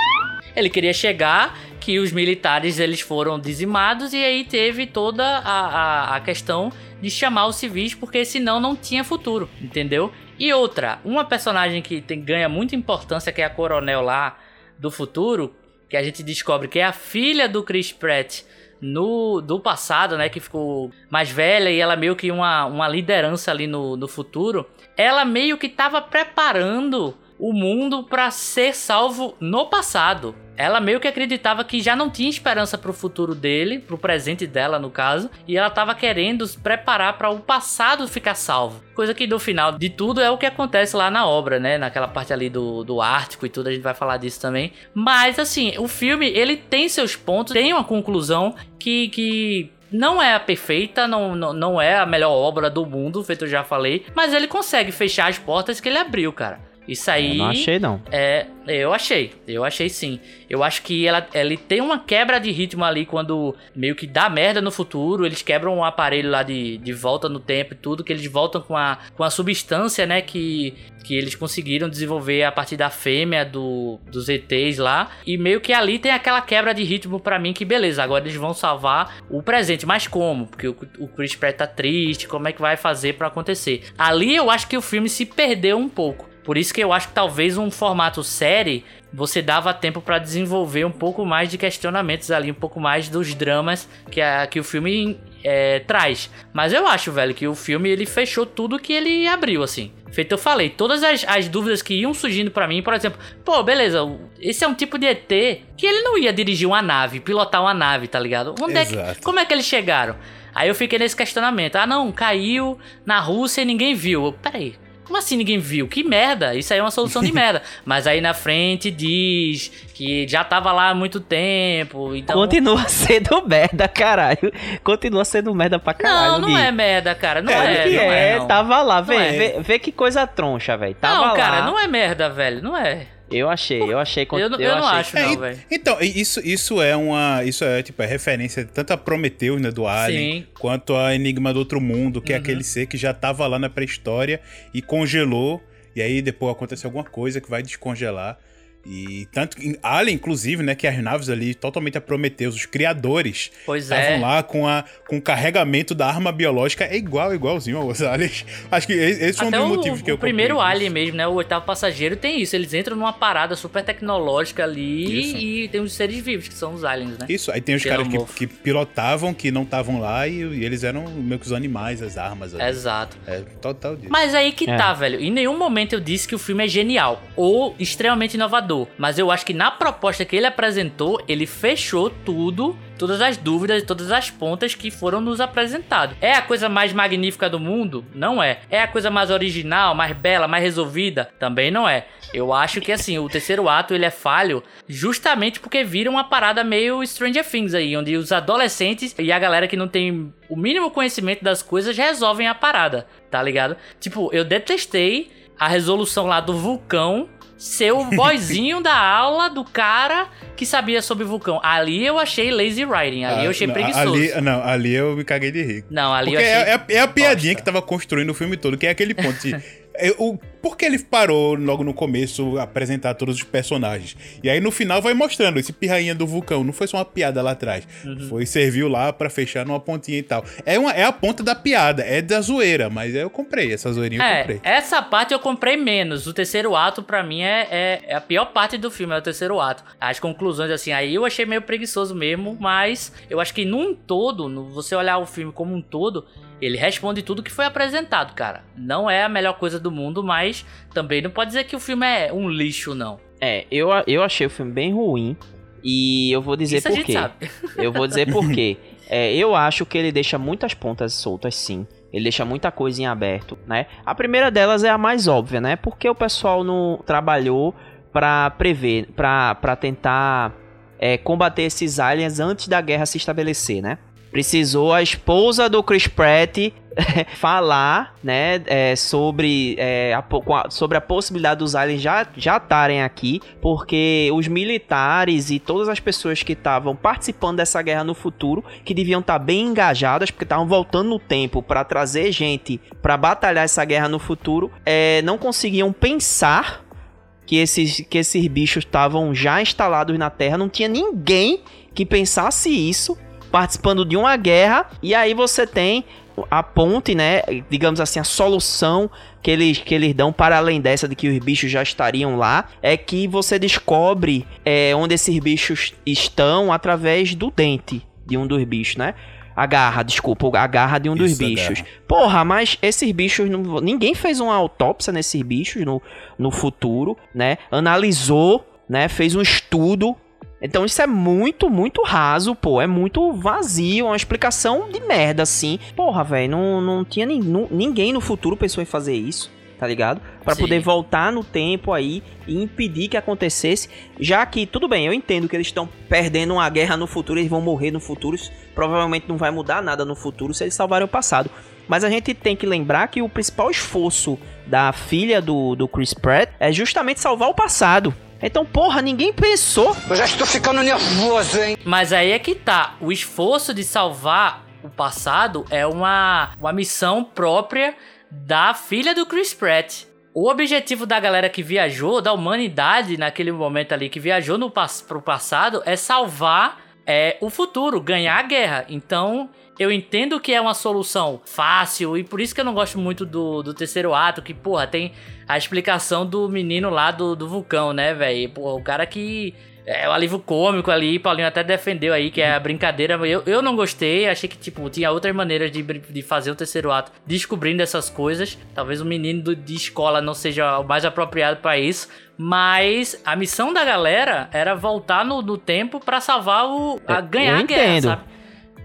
Ele queria chegar que os militares eles foram dizimados e aí teve toda a, a, a questão de chamar os civis porque senão não tinha futuro, entendeu? E outra, uma personagem que tem, ganha muita importância, que é a coronel lá do futuro, que a gente descobre que é a filha do Chris Pratt no do passado, né, que ficou mais velha e ela meio que uma, uma liderança ali no, no futuro, ela meio que estava preparando o mundo para ser salvo no passado ela meio que acreditava que já não tinha esperança pro futuro dele, pro presente dela no caso, e ela tava querendo se preparar para o passado ficar salvo. Coisa que no final de tudo é o que acontece lá na obra, né? Naquela parte ali do, do Ártico e tudo, a gente vai falar disso também. Mas assim, o filme ele tem seus pontos, tem uma conclusão que, que não é a perfeita, não, não, não é a melhor obra do mundo, feito eu já falei, mas ele consegue fechar as portas que ele abriu, cara. Isso aí. Eu não achei, não. É, eu achei. Eu achei sim. Eu acho que ela, ele tem uma quebra de ritmo ali quando meio que dá merda no futuro. Eles quebram um aparelho lá de, de volta no tempo e tudo. Que eles voltam com a, com a substância, né? Que, que eles conseguiram desenvolver a partir da fêmea do, dos ETs lá. E meio que ali tem aquela quebra de ritmo para mim que beleza, agora eles vão salvar o presente. Mas como? Porque o, o Chris Pratt tá triste, como é que vai fazer para acontecer? Ali eu acho que o filme se perdeu um pouco. Por isso que eu acho que talvez um formato série você dava tempo para desenvolver um pouco mais de questionamentos ali, um pouco mais dos dramas que, a, que o filme é, traz. Mas eu acho, velho, que o filme ele fechou tudo que ele abriu, assim. Feito eu falei, todas as, as dúvidas que iam surgindo para mim, por exemplo, pô, beleza, esse é um tipo de ET que ele não ia dirigir uma nave, pilotar uma nave, tá ligado? Onde é que, como é que eles chegaram? Aí eu fiquei nesse questionamento. Ah, não, caiu na Rússia e ninguém viu. Peraí, como assim ninguém viu? Que merda! Isso aí é uma solução de merda. Mas aí na frente diz que já tava lá há muito tempo. Então... Continua sendo merda, caralho. Continua sendo merda pra caralho. Não, não Gui. é merda, cara. Não é. é que não é, é não. tava lá. Vê, é. vê, vê, que coisa troncha, velho. Tava não, cara, lá. não é merda, velho. Não é. Eu achei, eu achei. Eu, eu, eu não acho, é, não, velho. Então, isso, isso é uma. Isso é, tipo, é referência tanto a Prometheus, né, do Alien, Sim. quanto a Enigma do Outro Mundo, que é Uhum. aquele ser que já tava lá na pré-história e congelou. E aí depois acontece alguma coisa que vai descongelar. E tanto Alien, inclusive, né, que as naves ali totalmente a Prometheus, os criadores Pois estavam é. lá com, a, com o carregamento da arma biológica é igual, igualzinho aos aliens. Acho que esse é um dos o, motivos que o eu primeiro comprei Alien isso. mesmo, né? O oitavo passageiro tem isso. Eles entram numa parada super tecnológica ali Isso. e tem os seres vivos, que são os aliens, né? Isso, aí tem os caras que, que pilotavam, que não estavam lá e, e eles eram meio que os animais, as armas. ali. Exato. É total disso. Mas aí que É. tá, velho. Em nenhum momento eu disse que o filme é genial ou extremamente inovador. Mas eu acho que na proposta que ele apresentou, ele fechou tudo, todas as dúvidas e todas as pontas que foram nos apresentados. É a coisa mais magnífica do mundo? Não é. É a coisa mais original, mais bela, mais resolvida? Também não é. Eu acho que assim, o terceiro ato ele é falho justamente porque vira uma parada meio Stranger Things aí, onde os adolescentes e a galera que não tem o mínimo conhecimento das coisas resolvem a parada, tá ligado? Tipo, eu detestei a resolução lá do vulcão ser o boyzinho da aula do cara que sabia sobre vulcão. Ali eu achei lazy writing, ali eu achei Ah, não, preguiçoso. Ali, não, ali eu me caguei de rir. Não, ali Porque eu é, achei. é- é a piadinha que tava construindo o filme todo, que é aquele ponto de. é, o, por que ele parou logo no começo a apresentar todos os personagens? E aí no final vai mostrando esse pirrainha do vulcão. Não foi só uma piada lá atrás. Uhum. Foi, serviu lá pra fechar numa pontinha e tal. É, uma, é a ponta da piada, é da zoeira, mas eu comprei. Essa zoeirinha eu É, comprei. essa parte eu comprei menos. O terceiro ato, pra mim, é, é, é a pior parte do filme, é o terceiro ato. As conclusões, assim, aí eu achei meio preguiçoso mesmo, mas eu acho que num todo, no, você olhar o filme como um todo, ele responde tudo que foi apresentado, cara. Não é a melhor coisa do mundo, mas também não pode dizer que o filme é um lixo, não. É, eu, eu achei o filme bem ruim. E eu vou dizer Isso por quê. Eu vou dizer por quê. É, eu acho que ele deixa muitas pontas soltas, sim. Ele deixa muita coisa em aberto, né? A primeira delas é a mais óbvia, né? Porque o pessoal não trabalhou pra prever, pra, pra tentar é, combater esses aliens antes da guerra se estabelecer, né? Precisou a esposa do Chris Pratt falar, né, é, sobre, é, a, sobre a possibilidade dos aliens já já estarem aqui, porque os militares e todas as pessoas que estavam participando dessa guerra no futuro, que deviam estar bem engajadas, porque estavam voltando no tempo para trazer gente para batalhar essa guerra no futuro, é, não conseguiam pensar que esses, que esses bichos estavam já instalados na Terra, não tinha ninguém que pensasse isso, participando de uma guerra, e aí você tem a ponte, né, digamos assim, a solução que eles, que eles dão para além dessa de que os bichos já estariam lá, é que você descobre é, onde esses bichos estão através do dente de um dos bichos, né? A garra, desculpa, a garra de um dos Isso, a bichos. Porra, mas esses bichos. Não, ninguém fez uma autópsia nesses bichos no, no futuro, né? Analisou, né? Fez um estudo. Então isso é muito, muito raso, pô. É muito vazio, uma explicação de merda, assim. Porra, velho, não, não tinha nu- ninguém no futuro pensou em fazer isso, tá ligado? Pra Sim. poder voltar no tempo aí e impedir que acontecesse. Já que, tudo bem, eu entendo que eles estão perdendo uma guerra no futuro, eles vão morrer no futuro. isso provavelmente não vai mudar nada no futuro se eles salvarem o passado. Mas a gente tem que lembrar que o principal esforço da filha do, do Chris Pratt é justamente salvar o passado. Então, porra, ninguém pensou. Eu já estou ficando nervoso, hein? Mas aí é que tá. O esforço de salvar o passado é uma, uma missão própria da filha do Chris Pratt. O objetivo da galera que viajou, da humanidade naquele momento ali, que viajou no, pro passado, é salvar é, o futuro, ganhar a guerra. Então, eu entendo que é uma solução fácil, e por isso que eu não gosto muito do, do terceiro ato, que, porra, tem a explicação do menino lá do, do vulcão, né, velho? Porra, o cara que. É o alívio cômico ali, Paulinho até defendeu aí, que é a brincadeira. Eu, eu não gostei, achei que, tipo, tinha outras maneiras de, de fazer o terceiro ato, descobrindo essas coisas. Talvez o menino do- de escola não seja o mais apropriado pra isso. Mas a missão da galera era voltar no, no tempo pra salvar o. A ganhar eu a guerra, entendo. sabe?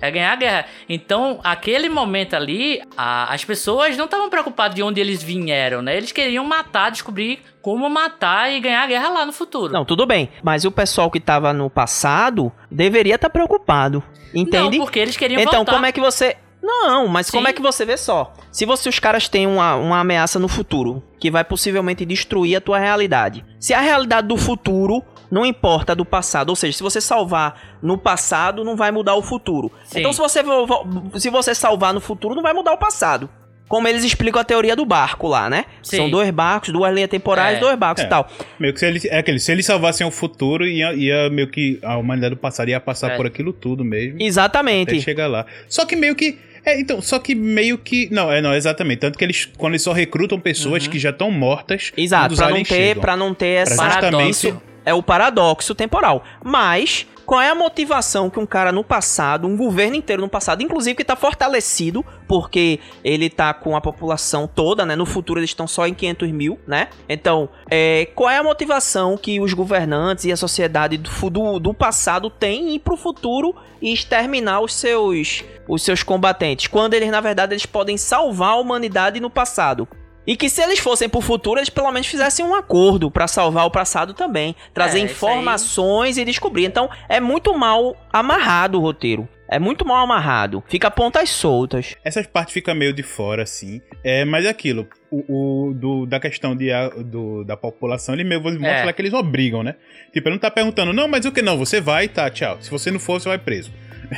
É ganhar a guerra. Então, aquele momento ali, a- as pessoas não estavam preocupadas de onde eles vieram, né? Eles queriam matar, descobrir como matar e ganhar a guerra lá no futuro. Não, tudo bem. Mas o pessoal que tava no passado deveria estar preocupado. Entende? Não, porque eles queriam Então, voltar. como é que você. Não, mas como Sim. é que você vê só? Se você os caras têm uma, uma ameaça no futuro que vai possivelmente destruir a tua realidade. Se a realidade do futuro não importa do passado, ou seja, se você salvar no passado, não vai mudar o futuro. Sim. Então, se você vo- vo- se você salvar no futuro, não vai mudar o passado. Como eles explicam a teoria do barco lá, né? Sim. São dois barcos, duas linhas temporais, É. dois barcos É. e tal. Meio que se eles, é aquele, se eles salvassem o futuro, ia, ia meio que a humanidade do passado ia passar É. por aquilo tudo mesmo. Até Exatamente. chegar lá. Só que meio que. É, então, só que meio que. Não, é, não, exatamente. Tanto que eles, quando eles só recrutam pessoas que já estão mortas. Uhum. Exato, pra não ter, pra não ter essa justamente- isso é o paradoxo temporal. Mas qual é a motivação que um cara no passado, um governo inteiro no passado, inclusive que tá fortalecido, porque ele tá com a população toda, né? No futuro eles estão só em 500 mil, né? Então, é, qual é a motivação que os governantes e a sociedade do, do, do passado têm ir pro futuro e exterminar os seus, os seus combatentes? Quando eles, na verdade, eles podem salvar a humanidade no passado. E que se eles fossem pro futuro, eles pelo menos fizessem um acordo pra salvar o passado também, trazer É, informações e descobrir. Então, é muito mal amarrado o roteiro. É muito mal amarrado. Fica pontas soltas. Essas partes ficam meio de fora, assim. É, mas é aquilo. O, o do, da questão de, a- do, da população, ele meio mostra É. lá que eles obrigam, né? Tipo, ele não tá perguntando, não, mas o que não? Você vai, tá, tchau. Se você não for, você vai preso.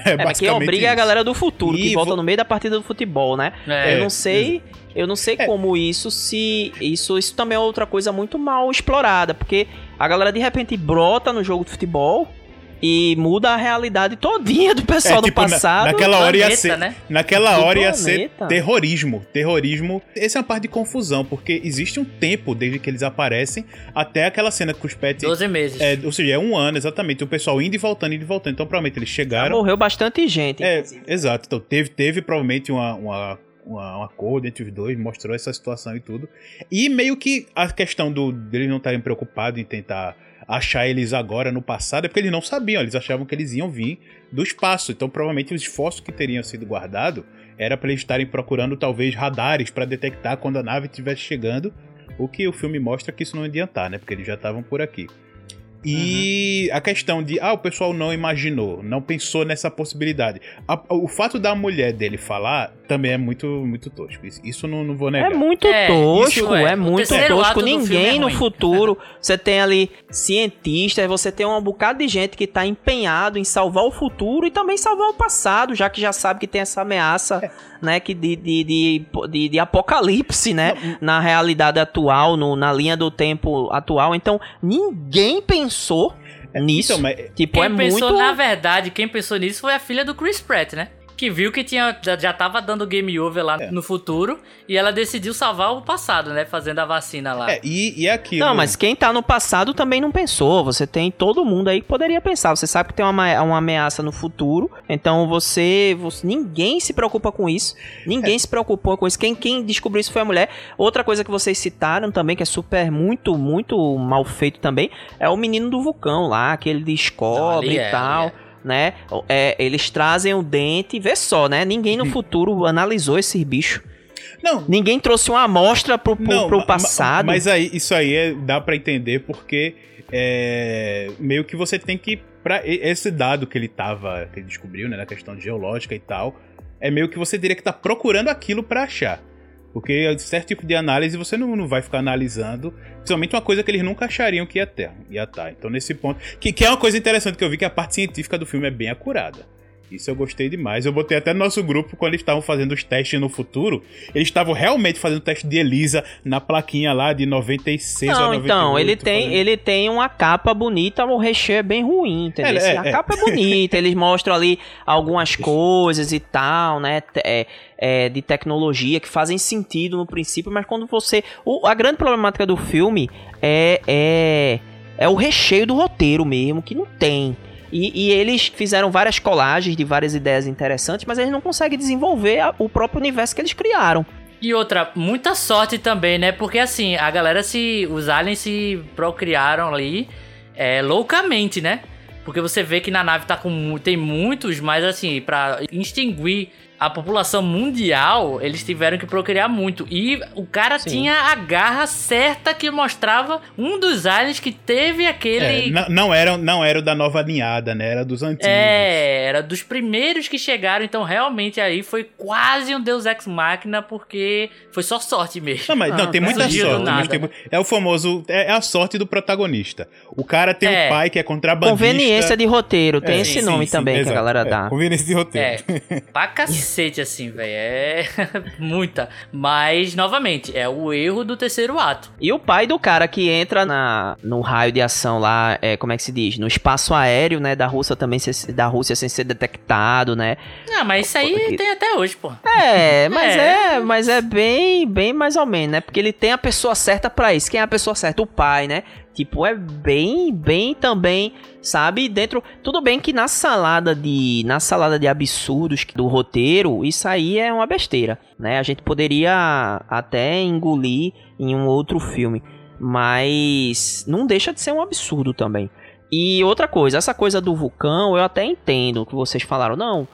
É, É, mas quem obriga é a isso. galera do futuro, que E volta vo- no meio da partida do futebol, né? É, eu não sei, eu não sei É. como isso se isso isso também é outra coisa muito mal explorada, porque a galera de repente brota no jogo de futebol e muda a realidade todinha do pessoal É, do tipo, na- passado. naquela hora ia planeta, ser, né? naquela Do hora ia ser planeta. terrorismo, terrorismo. Essa é uma parte de confusão, porque existe um tempo desde que eles aparecem até aquela cena com os pets. 12 meses. É, ou seja, é um ano exatamente, o pessoal indo e voltando, indo e voltando. Então, provavelmente eles chegaram. Morreu bastante gente. É, inclusive. exato. Então teve, teve provavelmente uma, uma, uma- um acordo entre os dois, mostrou essa situação e tudo. E meio que a questão do, deles não estarem preocupados em tentar achar eles agora no passado é porque eles não sabiam, eles achavam que eles iam vir do espaço. Então provavelmente os esforços que teriam sido guardados era para eles estarem procurando talvez radares para detectar quando a nave estivesse chegando. O que o filme mostra que isso não ia adiantar, né? Porque eles já estavam por aqui. E a questão de, ah, o pessoal não imaginou, não pensou nessa possibilidade. A- o fato da mulher dele falar também é muito, muito tosco. Isso, isso não, não vou negar. É muito É, tosco, é. é, muito tosco. Ninguém é no futuro. Você tem ali cientistas, você tem um bocado de gente que tá empenhado em salvar o futuro e também salvar o passado, já que já sabe que tem essa ameaça, né, que de, de, de, de- de apocalipse, né, na realidade atual, no, na linha do tempo atual. Então, ninguém pensou nisso. Então, mas tipo, Quem é pensou, muito... na verdade, quem pensou nisso foi a filha do Chris Pratt, né? Que viu que tinha, já- tava dando game over lá É. no futuro e ela decidiu salvar o passado, né? Fazendo a vacina lá. é, e, e é aquilo. Não, mas quem tá no passado também não pensou. Você tem todo mundo aí que poderia pensar. Você sabe que tem uma, uma ameaça no futuro. Então você, você- Ninguém se preocupa com isso. Ninguém se preocupou com isso. Quem, quem descobriu isso foi a mulher. Outra coisa que vocês citaram também, que é super, muito, muito mal feito também, é o menino do vulcão lá, que ele descobre ali e é, tal. ali Né? É, eles trazem o dente, vê só, né? Ninguém no futuro analisou esses bichos. Não, Ninguém trouxe uma amostra pro, pro, não, pro passado. Mas aí, isso aí é- dá pra entender porque é, meio que você tem que. Pra, e- esse dado que ele tava. que ele descobriu, né, na questão geológica e tal, é meio que você teria que estar procurando aquilo pra achar. Porque certo tipo de análise você não, não vai ficar analisando. Principalmente uma coisa que eles nunca achariam que ia ter. Ia estar. Então, nesse ponto. Que, que é uma coisa interessante que eu vi que a parte científica do filme é bem acurada. Isso eu gostei demais. Eu botei até no nosso grupo quando eles estavam fazendo os testes no futuro. Eles estavam realmente fazendo o teste de Elisa na plaquinha lá de 96 ou Não, 98. então, ele tem, fazendo- ele tem uma capa bonita, o recheio é bem ruim, entendeu? É, é, a é. capa é bonita, eles mostram ali algumas coisas e tal, né? é, é, de tecnologia que fazem sentido no princípio, mas quando você. o- a grande problemática do filme é, é, é o recheio do roteiro mesmo, que não tem. E, e eles fizeram várias colagens de várias ideias interessantes, mas eles não conseguem desenvolver a- o próprio universo que eles criaram. E outra, muita sorte também, né? Porque assim, a galera se. Os aliens se procriaram ali é, loucamente, né? Porque você vê que na nave tá com. Tem muitos, mas assim, pra extinguir a população mundial, eles tiveram que procriar muito. E o cara Sim. tinha a garra certa que mostrava um dos aliens que teve É, aquele. não, não era, não era o da nova ninhada, né? Era dos antigos. É, era dos primeiros que chegaram, então realmente aí foi quase um Deus Ex Machina, porque foi só sorte mesmo. Não, mas não, Ah, tem muita sorte. tem é o famoso. É, é a sorte do protagonista. O cara tem É. um pai que é contrabandista. Conveniência de roteiro, tem É, esse sim, nome sim, também que a galera É, dá. conveniência de roteiro. É, pra cacete, assim, velho. É muita. Mas, novamente, é o erro do terceiro ato. E o pai do cara que entra na, no raio de ação lá, é, como é que se diz? No espaço aéreo, né? Da Rússia também, se- da Rússia sem ser detectado, né? Ah, mas isso aí Porque- tem até hoje, pô. É, mas É. é, mas é bem, bem mais ou menos, né? Porque ele tem a pessoa certa pra isso. Quem é a pessoa certa? O pai, né? Tipo, é bem, bem também, sabe? Dentro, tudo bem que na salada de, na salada de absurdos do roteiro, isso aí é uma besteira, né? A gente poderia até engolir em um outro filme, mas não deixa de ser um absurdo também. E outra coisa, essa coisa do vulcão, eu até entendo que vocês falaram, não,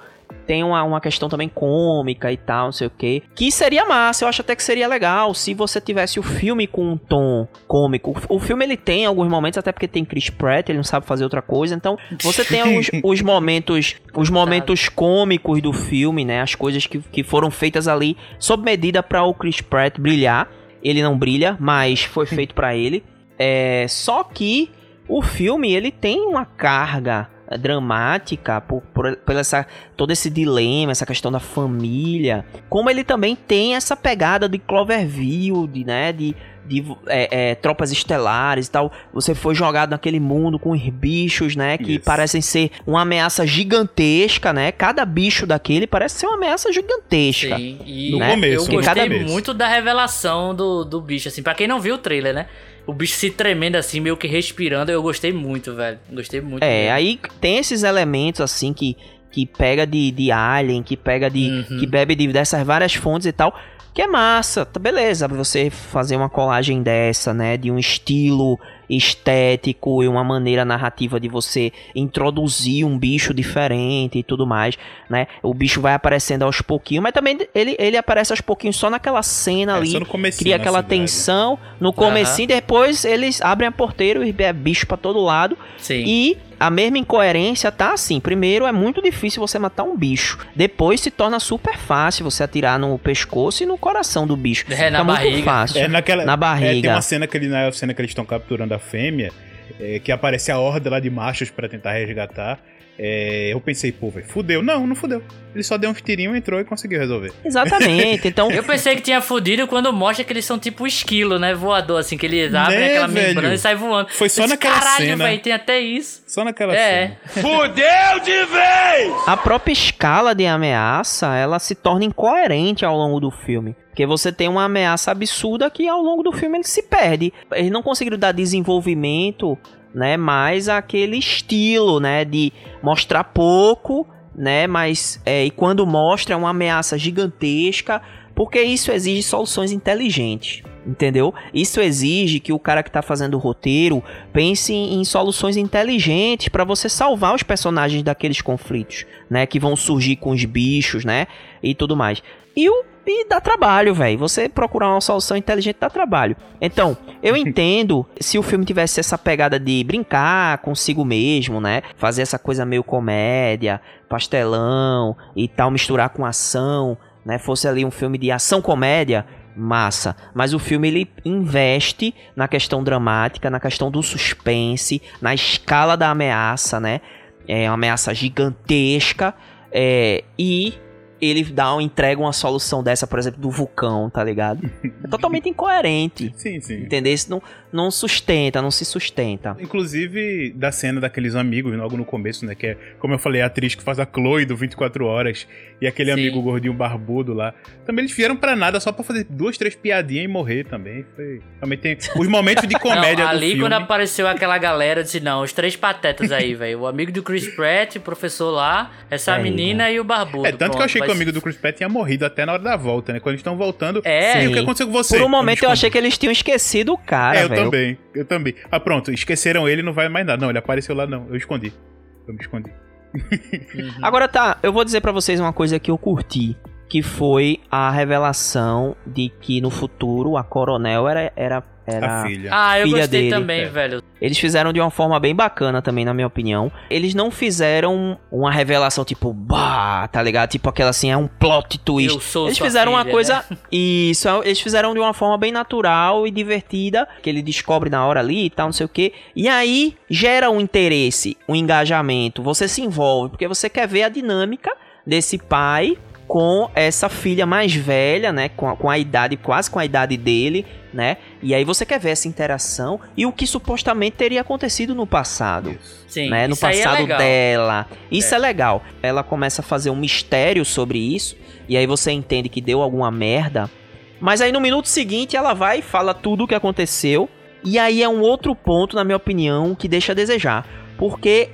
tem uma, uma questão também cômica e tal, não sei o que. Que seria massa, eu acho até que seria legal se você tivesse o filme com um tom cômico. O filme ele tem alguns momentos, até porque tem Chris Pratt, ele não sabe fazer outra coisa. Então, você tem os, os momentos os momentos cômicos do filme, né? As coisas que, que foram feitas ali sob medida para o Chris Pratt brilhar. Ele não brilha, mas foi feito para ele. É, só que o filme ele tem uma carga dramática por, por, por essa todo esse dilema, essa questão da família, como ele também tem essa pegada de Cloverfield, né, de, de é, é, tropas estelares e tal. Você foi jogado naquele mundo com os bichos, né, que Isso. parecem ser uma ameaça gigantesca, né? Cada bicho daquele parece ser uma ameaça gigantesca. Sim, e né? no começo, eu gostei muito da revelação do, do bicho, assim, para quem não viu o trailer, né? O bicho se tremendo assim, meio que respirando. Eu gostei muito, velho. Gostei muito. É, mesmo. aí tem esses elementos assim que, que pega de, de Alien, que pega de. Uhum. que bebe de, dessas várias fontes e tal. Que é massa, tá beleza, você fazer uma colagem dessa, né? De um estilo estético e uma maneira narrativa de você introduzir um bicho diferente e tudo mais, né? O bicho vai aparecendo aos pouquinhos, mas também ele, ele aparece aos pouquinhos só naquela cena é, ali, cria aquela tensão no comecinho, uhum. depois eles abrem a porteira e é bicho para todo lado Sim. e a mesma incoerência tá assim. Primeiro, é muito difícil você matar um bicho. Depois se torna super fácil você atirar no pescoço e no coração do bicho. É, Fica na muito barriga. fácil. É naquela, na barriga. É, tem uma cena que, ele, na cena que eles estão capturando a fêmea, é, que aparece a horda lá de machos para tentar resgatar. É, eu pensei, pô, velho, fudeu. Não, não fudeu. Ele só deu uns tirinhos, entrou e conseguiu resolver. Exatamente, então... eu pensei que tinha fudido quando mostra que eles são tipo esquilo, né, voador, assim, que eles abrem né, aquela velho? membrana e saem voando. Foi só naquela Caralho, cena. Caralho, tem até isso. Só naquela é. cena. Fudeu de vez! A própria escala de ameaça, ela se torna incoerente ao longo do filme. Porque você tem uma ameaça absurda que ao longo do filme ele se perde. Eles não conseguiram dar desenvolvimento né? Mais aquele estilo, né? De mostrar pouco, né? Mas é, e quando mostra é uma ameaça gigantesca, porque isso exige soluções inteligentes. Entendeu? Isso exige que o cara que está fazendo o roteiro pense em, em soluções inteligentes para você salvar os personagens daqueles conflitos, né? Que vão surgir com os bichos, né? E tudo mais. E o e dá trabalho, velho. Você procurar uma solução inteligente dá trabalho. Então, eu entendo se o filme tivesse essa pegada de brincar consigo mesmo, né? Fazer essa coisa meio comédia, pastelão e tal, misturar com ação, né? Fosse ali um filme de ação-comédia, massa. Mas o filme ele investe na questão dramática, na questão do suspense, na escala da ameaça, né? É uma ameaça gigantesca. É, e ele dá entrega uma solução dessa, por exemplo, do vulcão, tá ligado? É totalmente incoerente. Sim, sim. Entender? Isso não, não sustenta, não se sustenta. Inclusive, da cena daqueles amigos, logo no começo, né? Que é, como eu falei, a atriz que faz a Chloe do 24 Horas e aquele sim. amigo gordinho barbudo lá. Também eles vieram para nada só para fazer duas, três piadinhas e morrer também. Foi... Também tem os momentos de comédia não, ali, filme. quando apareceu aquela galera, eu disse, não, os três patetas aí, velho. O amigo do Chris Pratt, o professor lá, essa é, menina né? e o barbudo. É, tanto Pronto, que eu achei que o amigo do Chris Pratt tinha morrido até na hora da volta, né? Quando eles estão voltando. É. O que aconteceu com você? Por um momento eu achei que eles tinham esquecido o cara, é, eu véio. também. Eu também. Ah, pronto. Esqueceram ele, não vai mais nada. Não, ele apareceu lá, não. Eu escondi. Eu me escondi. Uhum. Agora tá, eu vou dizer para vocês uma coisa que eu curti que foi a revelação de que no futuro a Coronel era, era era a filha. Ah, eu filha gostei dele. também, é. velho. Eles fizeram de uma forma bem bacana também, na minha opinião. Eles não fizeram uma revelação tipo, bah, tá ligado? Tipo aquela assim, é um plot twist. Eu sou eles sua fizeram filha, uma coisa. Né? Isso, eles fizeram de uma forma bem natural e divertida. Que ele descobre na hora ali e tal, não sei o que. E aí gera um interesse, um engajamento. Você se envolve, porque você quer ver a dinâmica desse pai com essa filha mais velha, né? Com a, com a idade, quase com a idade dele, né? E aí você quer ver essa interação e o que supostamente teria acontecido no passado. Sim, né? No é passado é dela. Isso é. é legal. Ela começa a fazer um mistério sobre isso. E aí você entende que deu alguma merda. Mas aí no minuto seguinte ela vai e fala tudo o que aconteceu. E aí é um outro ponto, na minha opinião, que deixa a desejar. Porque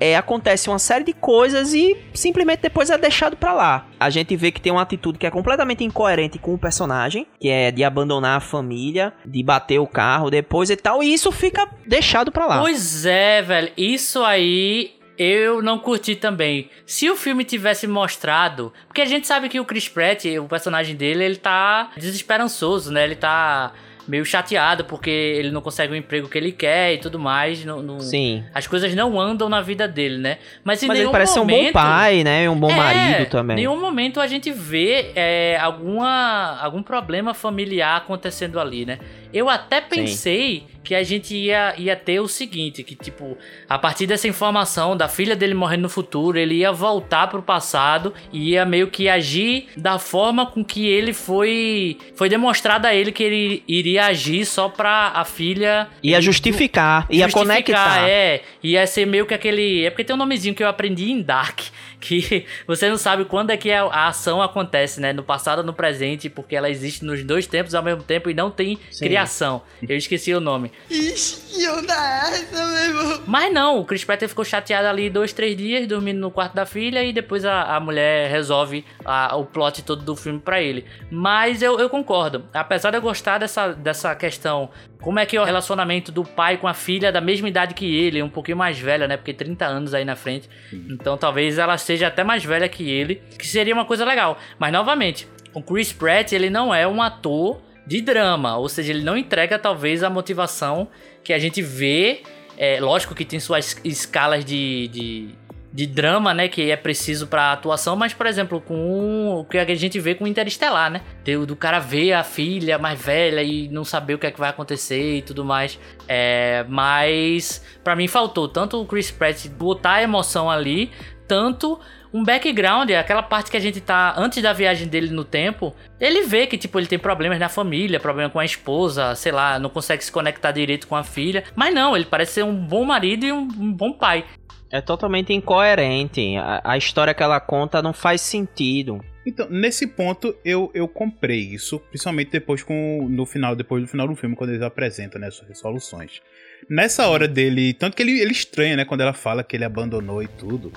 é, acontece uma série de coisas e simplesmente depois é deixado para lá. A gente vê que tem uma atitude que é completamente incoerente com o personagem, que é de abandonar a família, de bater o carro depois e tal, e isso fica deixado para lá. Pois é, velho. Isso aí Eu não curti também. Se o filme tivesse mostrado. Porque a gente sabe que o Chris Pratt, o personagem dele, ele tá desesperançoso, né? Ele tá meio chateado porque ele não consegue o emprego que ele quer e tudo mais. No- Sim. As coisas não andam na vida dele, né? Mas em Mas ele nenhum parece ser um momento... bom pai, né? Um bom É, marido também. Em nenhum momento a gente vê é, alguma, algum problema familiar acontecendo ali, né? Eu até pensei que a gente ia, ia ter o seguinte, que tipo, a partir dessa informação da filha dele morrendo no futuro, ele ia voltar pro passado e ia meio que agir da forma com que ele foi foi demonstrado a ele que ele iria agir só pra a filha Ia justificar, ia justificar, conectar. É, ia ser meio que aquele. É porque tem um nomezinho que eu aprendi em Dark. Que você não sabe quando é que a, a ação acontece, né? No passado ou no presente, porque ela existe nos dois tempos ao mesmo tempo e não tem criação. Eu esqueci o nome. Ixi, onda essa, meu irmão? Mas não, o Chris Pratt ficou chateado ali dois, três dias, dormindo no quarto da filha, e depois a, a mulher resolve a- o plot todo do filme pra ele. Mas eu, eu concordo. Apesar de eu gostar dessa, dessa questão, como é que é o relacionamento do pai com a filha da mesma idade que ele, um pouquinho mais velha, né? Porque 30 anos aí na frente. Então talvez ela seja até mais velha que ele, que seria uma coisa legal. Mas novamente, o Chris Pratt, ele não é um ator de drama, ou seja, ele não entrega talvez a motivação que a gente vê. É, lógico que tem suas escalas de, de, de drama, né, que é preciso pra atuação, mas por exemplo, com o que a gente vê com Interestelar, né? Do, do cara ver a filha mais velha e não saber o que é que vai acontecer e tudo mais. É, mas pra mim faltou tanto o Chris Pratt botar a emoção ali, tanto um background, aquela parte que a gente tá antes da viagem dele no tempo, ele vê que tipo ele tem problemas na família, problema com a esposa, sei lá, não consegue se conectar direito com a filha, mas não, ele parece ser um bom marido e um, um bom pai. É totalmente incoerente. A, a história que ela conta não faz sentido. Então, nesse ponto, eu, eu comprei isso, principalmente depois com no final, depois do final do filme, quando eles apresentam né, essas resoluções. Nessa hora dele. Tanto que ele, ele estranha, né? Quando ela fala que ele abandonou e tudo.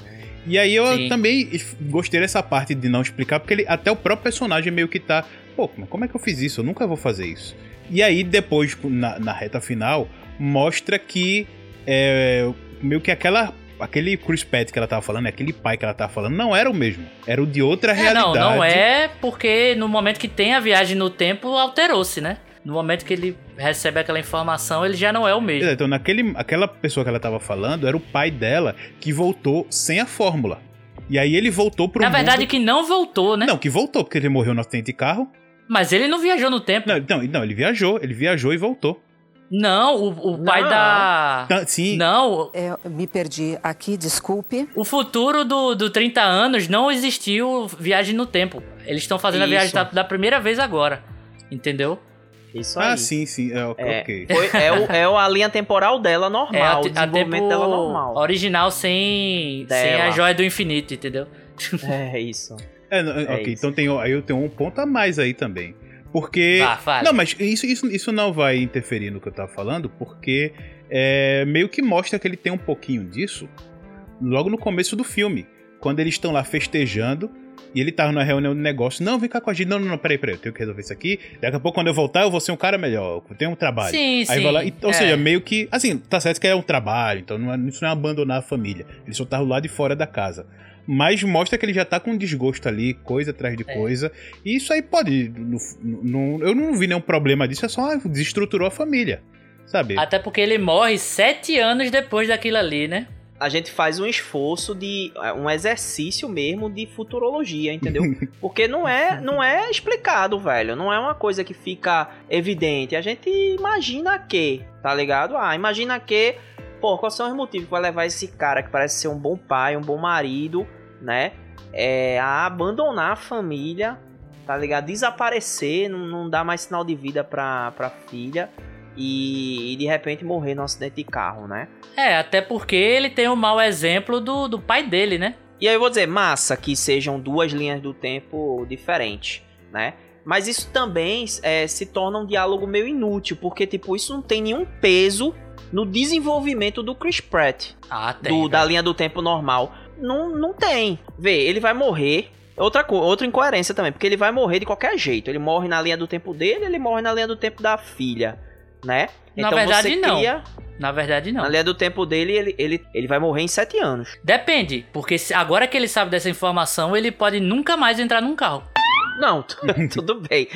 E aí eu Sim. também gostei dessa parte de não explicar, porque ele, até o próprio personagem meio que tá. Pô, mas como é que eu fiz isso? Eu nunca vou fazer isso. E aí, depois, na, na reta final, mostra que é, meio que aquela. Aquele Chris Pratt que ela tava falando, aquele pai que ela tava falando, não era o mesmo. Era o de outra É, realidade. não, não é porque no momento que tem a viagem no tempo alterou-se, né? No momento que ele recebe aquela informação, ele já não é o mesmo. Então, naquele, aquela pessoa que ela tava falando era o pai dela que voltou sem a fórmula. E aí ele voltou pro Na mundo... verdade que não voltou, né? Não, que voltou, porque ele morreu no acidente de carro. Mas ele não viajou no tempo. Não, não, não, ele viajou, ele viajou e voltou. Não, o, o pai Não. da. Tá, Sim, Não, É, me perdi aqui, desculpe. o futuro do, do 30 anos não existiu viagem no tempo. Eles estão fazendo a Isso. viagem da, da primeira vez agora. Entendeu? Isso aí. Ah, sim, sim. É, ok, É, foi- é, o- é o- a linha temporal dela normal, É a, a desenvolvimento tempo dela normal. original sem, Dela. sem a joia do infinito, entendeu? É isso. É, não, É ok, isso. então tem, aí eu tenho um ponto a mais aí também. Porque. Vá. Não, mas isso, isso, isso não vai interferir no que eu tava falando, porque é, meio que mostra que ele tem um pouquinho disso logo no começo do filme. Quando eles estão lá festejando e ele tá na reunião de negócio. Não, vem cá com a gente. Não, não, não, peraí, peraí, eu tenho que resolver isso aqui. Daqui a pouco, quando eu voltar, eu vou ser um cara melhor. Eu tenho um trabalho. Sim, Aí sim. vai lá, e- ou é. seja, meio que. Assim, tá certo que é um trabalho, então não é, isso não é abandonar a família. Ele só tá lá de fora da casa. Mas mostra que ele já tá com desgosto ali, coisa atrás de É. coisa. E isso aí pode. no- no- eu não vi nenhum problema disso, é só ah, desestruturou a família. Sabe? Até porque ele morre sete anos depois daquilo ali, né? A gente faz um esforço de um exercício mesmo de futurologia, entendeu? Porque não é, não é explicado, velho. Não é uma coisa que fica evidente. A gente imagina que, tá ligado? Ah, imagina que, pô, quais são os motivos que vai levar esse cara que parece ser um bom pai, um bom marido, né? É, a abandonar a família, tá ligado? Desaparecer, não, não dar mais sinal de vida pra, pra filha e, e de repente morrer num acidente de carro, né? É, até porque ele tem o mau exemplo do, do pai dele, né? E aí eu vou dizer, massa que sejam duas linhas do tempo diferentes, né? Mas isso também é, se torna um diálogo meio inútil, porque, tipo, isso não tem nenhum peso no desenvolvimento do Chris Pratt, Ah, tem. do, da linha do tempo normal. Não, não tem. Vê, ele vai morrer. Outra, outra incoerência também, porque ele vai morrer de qualquer jeito. Ele morre na linha do tempo dele, ele morre na linha do tempo da filha, né? Na verdade, não. Na Na verdade, não. Na linha do tempo dele, ele, ele, ele vai morrer em sete anos. Depende, porque se- agora que ele sabe dessa informação, ele pode nunca mais entrar num carro. Não, tu- tudo bem.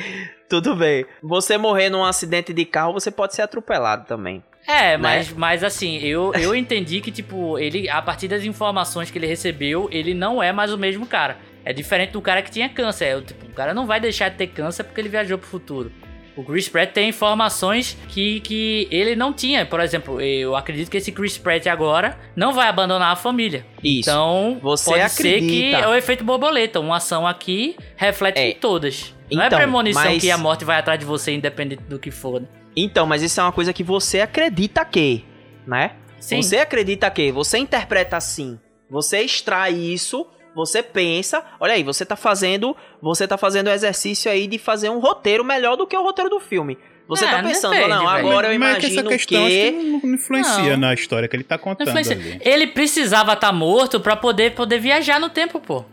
Tudo bem. Você morrer num acidente de carro, você pode ser atropelado também. É, Né? mas, mas assim, eu, eu entendi que, tipo, ele, a partir das informações que ele recebeu, ele não é mais o mesmo cara. É diferente do cara que tinha câncer. É, o tipo, o cara não vai deixar de ter câncer porque ele viajou pro futuro. O Chris Pratt tem informações que, que ele não tinha. Por exemplo, eu acredito que esse Chris Pratt agora não vai abandonar a família. Isso. Então, Você pode ser que acredita. é o efeito borboleta. Uma ação aqui reflete É. em todas. Não é Então, premonição mas- que a morte vai atrás de você, independente do que for. né? Então, mas isso é uma coisa que você acredita que, né? Sim. Você acredita que, você interpreta assim, você extrai isso, você pensa, olha aí, você tá fazendo, você tá fazendo o exercício aí de fazer um roteiro melhor do que o roteiro do filme. Você É, tá não pensando, depende, não, velho. agora eu Mas é que imagino essa questão acho que... não, não influencia Não. na história que ele tá Não contando. Ele precisava estar morto pra poder, poder viajar no tempo, pô.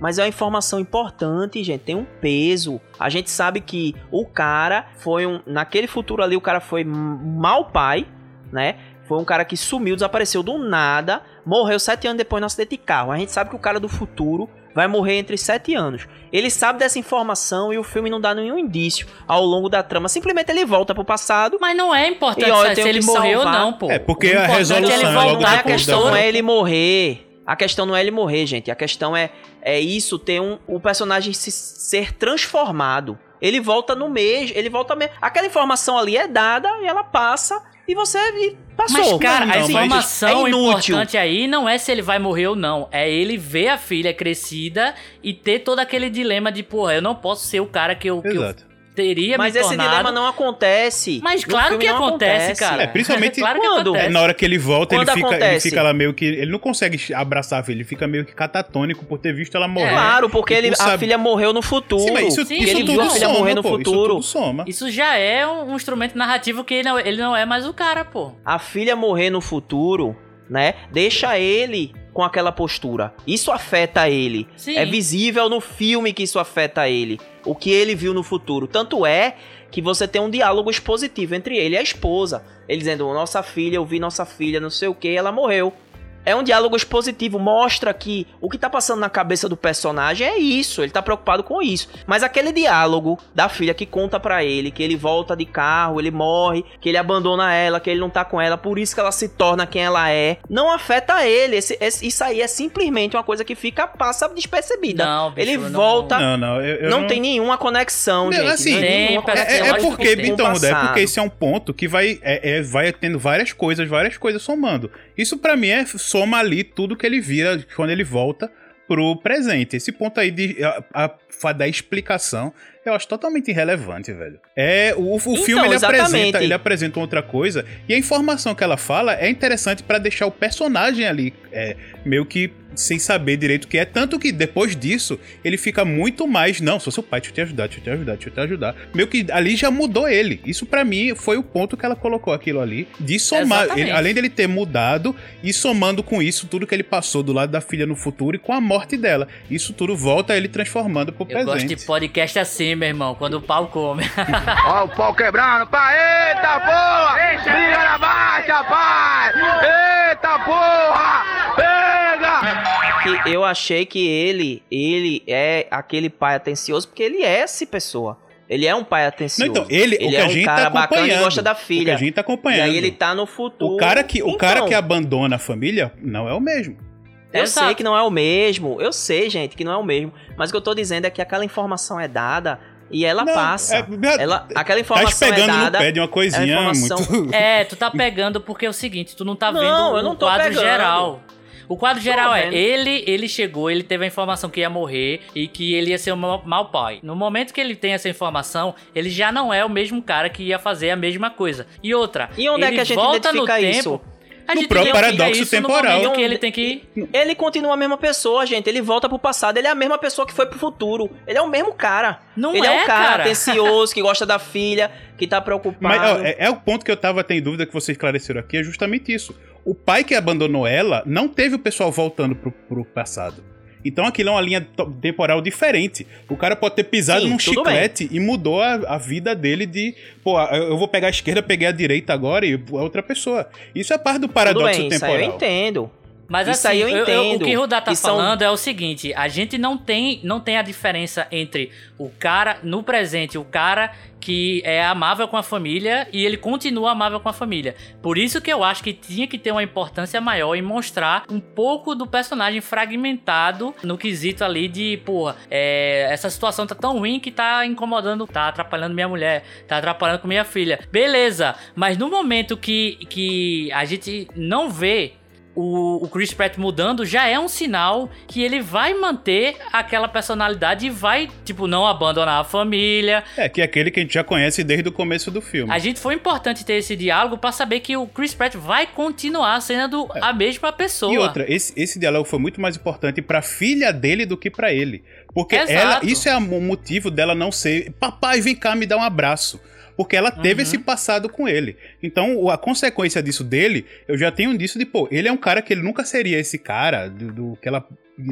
Mas é uma informação importante, gente. Tem um peso. A gente sabe que o cara foi um. Naquele futuro ali, o cara foi m- mau pai, né? Foi um cara que sumiu, desapareceu do nada, morreu sete anos depois no acidente de carro. A gente sabe que o cara do futuro vai morrer entre sete anos. Ele sabe dessa informação e o filme não dá nenhum indício ao longo da trama. Simplesmente ele volta pro passado. Mas não é importante E, ó, se ele morreu ou não, pô. É, porque a importante resolução é ele é logo voltar a pro da questão não é ele morrer. A questão não é ele morrer, gente. A questão é, é isso ter um o personagem se, ser transformado. Ele volta no mês, ele volta mesmo. Aquela informação ali é dada e ela passa e você e passou. Mas, cara, Não, a mas informação é inútil. importante aí não é se ele vai morrer ou não. É ele ver a filha crescida e ter todo aquele dilema de, porra, eu não posso ser o cara que eu, que eu. Teria Mas me esse tornado. dilema não acontece. Mas claro que não acontece, cara. É, principalmente claro quando? acontece. É, na hora que ele volta, ele fica, ele acontece? fica lá meio que. Ele não consegue abraçar a filha, ele fica meio que catatônico por ter visto ela morrer. Claro, porque ele, por a filha morreu no futuro. Sim, mas isso, Sim, isso ele tudo viu a filha soma, morrer no pô, futuro. Isso tudo soma. Isso já é um, um instrumento narrativo que ele não, ele não é mais o cara, pô. a filha morrer no futuro, né? Deixa ele com aquela postura. Isso afeta ele. Sim. É visível no filme que isso afeta ele. O que ele viu no futuro. Tanto é que você tem um diálogo expositivo entre ele e a esposa. Ele dizendo: Nossa filha, eu vi nossa filha, não sei o que, ela morreu. É um diálogo expositivo, mostra que o que tá passando na cabeça do personagem é isso, ele tá preocupado com isso. Mas aquele diálogo da filha que conta pra ele que ele volta de carro, ele morre, que ele abandona ela, que ele não tá com ela, por isso que ela se torna quem ela é, não afeta ele. Esse- esse- isso aí é simplesmente uma coisa que fica, passa despercebida. Não, bicho, ele não- volta, não, Não, não, eu, eu tem nenhuma conexão, Não, gente. assim, não nenhuma É, conexão é lógico porque, então, é porque esse é um ponto que vai, é, é- vai tendo várias coisas, várias coisas somando. Isso pra mim é soma ali tudo que ele vira quando ele volta pro presente. Esse ponto aí de a, a, da explicação eu acho totalmente irrelevante, velho. É o, o filme ele exatamente. apresenta, ele apresenta outra coisa e a informação que ela fala é interessante pra deixar o personagem ali é, meio que sem saber direito o que é, tanto que depois disso ele fica muito mais, não, sou seu pai, deixa eu te ajudar, deixa eu te ajudar, deixa eu te ajudar. Meio que ali já mudou ele. Isso pra mim foi o ponto que ela colocou aquilo ali, de somar, ele- além dele ter mudado e somando com isso tudo que ele passou do lado da filha no futuro e com a morte dela. Isso tudo volta ele transformando pro Eu presente. gosto de podcast assim, meu irmão, quando o pau come. Ó o pau quebrando, pai. Eita porra! Briga na marcha, pai! Eita porra! Pega! Que eu achei que ele, ele é aquele pai atencioso porque ele é essa pessoa. Ele é um pai Não, atencioso. então, ele, o que é a um gente cara tá bacana e acompanhando. gosta da O que filha. a gente tá E acompanhando. aí ele tá no futuro. O cara que, o Então, cara que abandona a família não é o mesmo. Eu Exato. sei que não é o mesmo. Eu sei, gente, que não é o mesmo. Mas o que eu tô dizendo é que aquela informação é dada e ela Não, passa. é- ela, aquela Tá informação pegando é dada. no pé de uma coisinha é informação- muito. É, tu tá pegando porque é o seguinte, tu não tá Não, vendo eu não o tô quadro pegando. geral. O quadro geral é, ele ele chegou, ele teve a informação que ia morrer e que ele ia ser um mau pai. No momento que ele tem essa informação, ele já não é o mesmo cara que ia fazer a mesma coisa. E outra, E onde é ele que a gente volta no identifica tempo, isso? A No gente próprio paradoxo temporal. que ele tem que Ele continua a mesma pessoa, gente. Ele volta pro passado. Ele é a mesma pessoa que foi pro futuro. Ele é o mesmo cara. Não ele é, é, um cara, cara. atencioso, que gosta da filha, que tá preocupado. Mas ó, é, é o ponto que eu tava tendo dúvida que vocês esclareceram aqui, é justamente isso. O pai que abandonou ela não teve o pessoal voltando pro, pro passado. Então aquilo é uma linha temporal diferente. O cara pode ter pisado Sim, num chiclete e mudou a, a vida dele de, pô, eu vou pegar a esquerda, peguei a direita agora e é outra pessoa. Isso é parte do paradoxo bem, temporal. eu entendo. Mas Isso assim, aí eu eu- eu- entendo. o que Rudá tá são- falando é o seguinte: a gente não tem, não tem a diferença entre o cara, no presente, o cara que é amável com a família e ele continua amável com a família. Por isso que eu acho que tinha que ter uma importância maior em mostrar um pouco do personagem fragmentado no quesito ali de, porra, é, essa situação tá tão ruim que tá incomodando, tá atrapalhando minha mulher, tá atrapalhando com minha filha. Beleza, mas no momento que, que a gente não vê o, o Chris Pratt mudando já é um sinal que ele vai manter aquela personalidade e vai, tipo, não abandonar a família. É, que é aquele que a gente já conhece desde o começo do filme. A gente foi importante ter esse diálogo pra saber que o Chris Pratt vai continuar sendo a mesma pessoa. É. E outra, esse, esse diálogo foi muito mais importante pra filha dele do que pra ele. Porque Exato. ela, isso é o motivo dela não ser, papai, vem cá me dar um abraço. Porque ela teve Uhum. esse passado com ele. Então, a consequência disso dele, eu já tenho disso de, pô, ele é um cara que ele nunca seria esse cara do, do que ela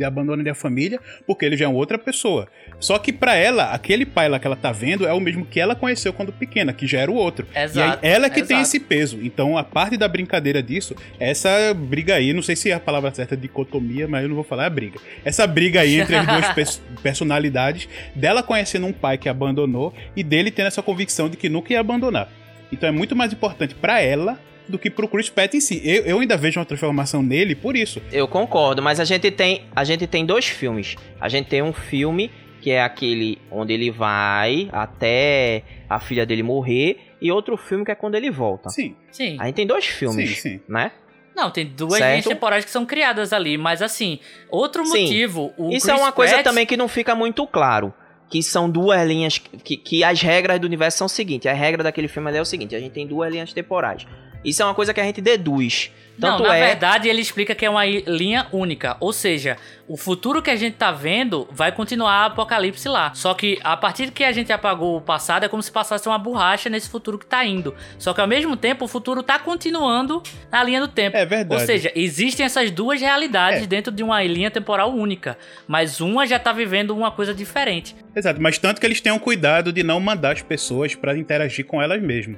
abandona a família, porque ele já é uma outra pessoa. Só que pra ela, aquele pai lá que ela tá vendo é o mesmo que ela conheceu quando pequena, que já era o outro. Exato, E aí, ela que tem exato. esse peso. Então, a parte da brincadeira disso, essa briga aí, não sei se é a palavra certa é dicotomia, mas eu não vou falar é a briga. Essa briga aí entre as duas pers- personalidades, dela conhecendo um pai que abandonou e dele tendo essa convicção de que nunca ia abandonar. Então é muito mais importante pra ela do que pro Chris Pratt em si. Eu, eu ainda vejo uma transformação nele por isso. Eu concordo, mas a gente tem a gente tem dois filmes. A gente tem um filme que é aquele onde ele vai até a filha dele morrer e outro filme que é quando ele volta. Sim. Sim. A gente tem dois filmes, Sim, sim. né? Não, tem duas Certo. linhas temporais que são criadas ali, mas assim, outro Sim. motivo. O Isso Chris é uma coisa Pratt- também que não fica muito claro. Que são duas linhas. Que, que as regras do universo são o seguinte: a regra daquele filme ali é o seguinte: a gente tem duas linhas temporais. Isso é uma coisa que a gente deduz. Não, Tanto na é. verdade ele explica que é uma linha única. Ou seja, o futuro que a gente tá vendo vai continuar apocalipse lá. Só que a partir que a gente apagou o passado é como se passasse uma borracha nesse futuro que tá indo. Só que ao mesmo tempo o futuro tá continuando na linha do tempo. É verdade. Ou seja, existem essas duas realidades É. dentro de uma linha temporal única. Mas uma já tá vivendo uma coisa diferente. Exato, mas tanto que eles tenham cuidado de não mandar as pessoas pra interagir com elas mesmo.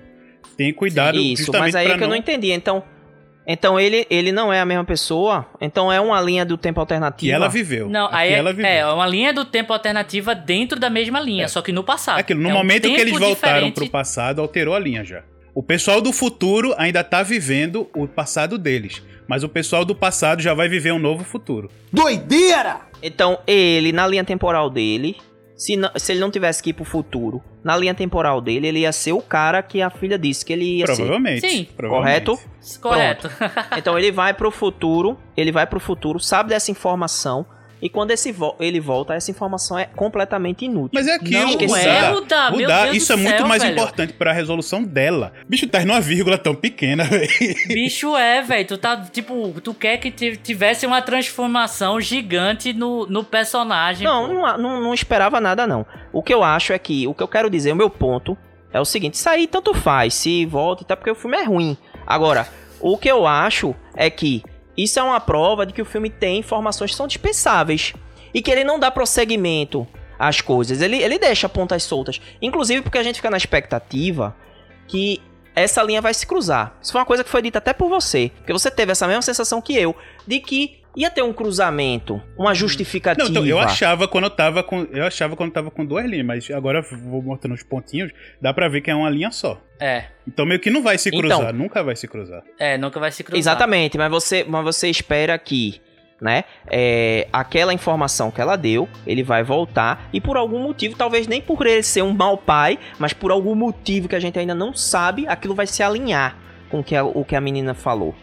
Tem cuidado Isso, justamente mas aí é que eu não entendi. Então, então ele, ele não é a mesma pessoa? Então é uma linha do tempo alternativa? que ela viveu. Não, aí é, ela viveu. é uma linha do tempo alternativa dentro da mesma linha, só que no passado. É aquilo, no É um momento que eles voltaram diferente. pro passado, alterou a linha já. O pessoal do futuro ainda tá vivendo o passado deles, mas o pessoal do passado já vai viver um novo futuro. Doideira! Então ele, na linha temporal dele, se, não- se ele não tivesse que ir pro futuro, na linha temporal dele, ele ia ser o cara que a filha disse que ele ia ser. Provavelmente. Sim. provavelmente. Correto? Correto. Então ele vai pro futuro, ele vai pro futuro, sabe dessa informação, e quando esse vo- ele volta, essa informação é completamente inútil. Mas é aquilo, Não Esqueci. é, Rudá, Deus isso do é muito céu, mais velho. importante pra resolução dela. Bicho, tá numa vírgula tão pequena, velho. Bicho é, velho. Tu tá, tipo, tu quer que ti- tivesse uma transformação gigante no, no personagem. Não, não, não, não esperava nada, não. O que eu acho é que, o que eu quero dizer, o meu ponto, é o seguinte: isso aí tanto faz, se volta, até porque o filme é ruim. Agora, o que eu acho é que isso é uma prova de que o filme tem informações que são dispensáveis. E que ele não dá prosseguimento às coisas. Ele, ele deixa pontas soltas. Inclusive porque a gente fica na expectativa que essa linha vai se cruzar. Isso foi uma coisa que foi dita até por você. Porque você teve essa mesma sensação que eu, de que ia ter um cruzamento, uma justificativa. Não, então, eu achava quando eu tava com. Eu achava quando eu tava com duas linhas, mas agora eu vou mostrando os pontinhos, dá pra ver que é uma linha só. É, Então meio que não vai se Então. cruzar, nunca vai se cruzar. é, nunca vai se cruzar. Exatamente, mas você, mas você espera que, né, é, aquela informação que ela deu, ele vai voltar e por algum motivo, talvez nem por ele ser um mau pai, mas por algum motivo que a gente ainda não sabe, aquilo vai se alinhar com o que a, o que a menina falou.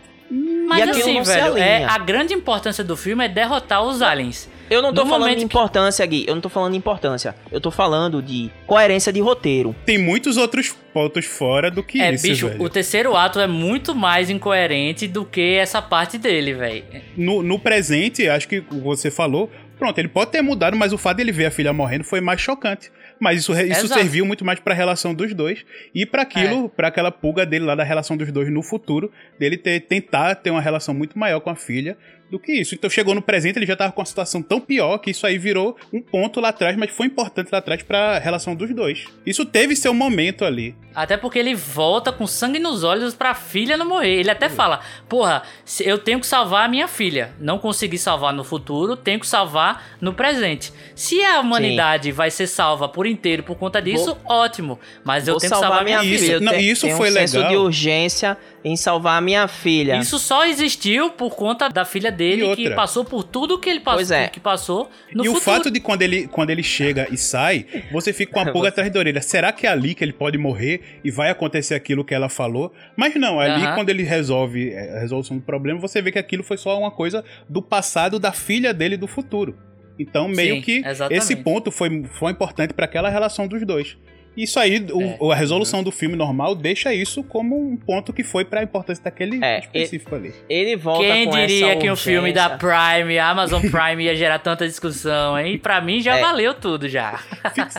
Mas E assim, velho, é, a grande importância do filme é derrotar os aliens. Eu não tô No falando de que- importância, Gui, eu não tô falando de importância. Eu tô falando de coerência de roteiro. Tem muitos outros pontos fora do que é, isso, bicho, velho. o terceiro ato é muito mais incoerente do que essa parte dele, velho. No, no presente, acho que você falou, pronto, ele pode ter mudado, mas o fato dele ver a filha morrendo foi mais chocante. Mas isso, isso Exato. serviu muito mais pra relação dos dois e pra aquilo, pra aquela pulga dele lá da relação dos dois no futuro, dele ter, tentar ter uma relação muito maior com a filha do que isso. Então chegou no presente, ele já tava com uma situação tão pior que isso aí virou um ponto lá atrás, mas foi importante lá atrás pra relação dos dois. Isso teve seu momento ali. Até porque ele volta com sangue nos olhos pra filha não morrer. Ele até fala: Porra, eu tenho que salvar a minha filha. Não consegui salvar no futuro, tenho que salvar no presente. Se a humanidade vai ser salva por inteiro por conta disso, ótimo. Mas eu Vou tenho que salvar minha Isso- filha. Eu não, tenho- isso tenho foi um senso legal. de urgência em salvar a minha filha. Isso só existiu por conta da filha dele, que passou por tudo que ele passou, Pois é. que passou no e o futuro. fato de quando ele, quando ele chega e sai, você fica com a pulga atrás da orelha. Será que é ali que ele pode morrer e vai acontecer aquilo que ela falou? Mas não, é ali quando ele resolve é, a resolução do problema, você vê que aquilo foi só uma coisa do passado da filha dele do futuro. Então, meio Sim, que exatamente. esse ponto foi, foi importante para aquela relação dos dois. Isso aí, o- a resolução do filme normal deixa isso como um ponto que foi pra importância daquele É, específico ali. Ele volta Quem com diria essa que um filme da urgência. Prime, Amazon Prime, ia gerar tanta discussão, hein? Pra mim já É. valeu tudo já.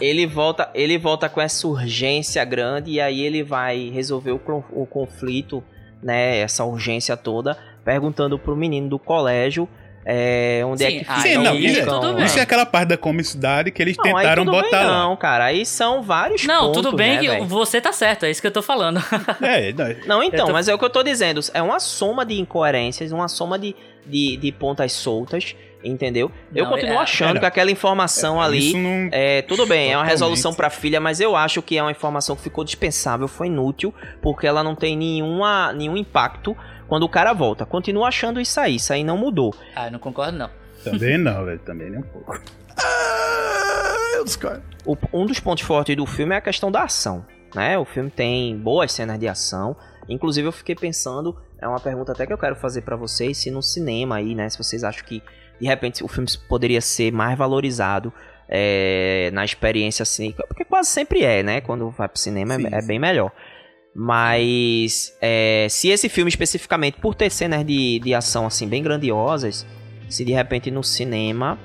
Ele volta, ele volta com essa urgência grande e aí ele vai resolver o, o conflito, né? Essa urgência toda, perguntando pro menino do colégio é, onde Sim, é que fica aí Sim, não, isso, bem. isso é aquela parte da comicidade que eles Não, aí tentaram tudo bem botar lá. Não, cara, aí são vários Não, pontos, tudo bem né, que velho? você tá certo, é isso que eu tô falando. É, não, Não, então, tô- mas é o que eu tô dizendo. É uma soma de incoerências, uma soma de, de, de pontas soltas, entendeu? eu Não, continuo é- achando é, que aquela informação ali. isso não- É, tudo bem, é uma Totalmente. resolução pra filha, mas eu acho que é uma informação que ficou dispensável, foi inútil, porque ela não tem nenhuma, nenhum impacto quando o cara volta. Continuo achando isso aí, isso aí não mudou. ah, eu não concordo não. Também não, velho. Também nem um pouco. Eu discordo. O- um dos pontos fortes do filme é a questão da ação, né? O filme tem boas cenas de ação. Inclusive eu fiquei pensando, é uma pergunta até que eu quero fazer pra vocês, se no cinema aí, né, se vocês acham que de repente o filme poderia ser mais valorizado é, na experiência assim, porque quase sempre é, né? Quando vai pro cinema é- Sim, é, sim. bem melhor. Mas é, se esse filme especificamente, por ter cenas de, de ação assim bem grandiosas, se de repente no cinema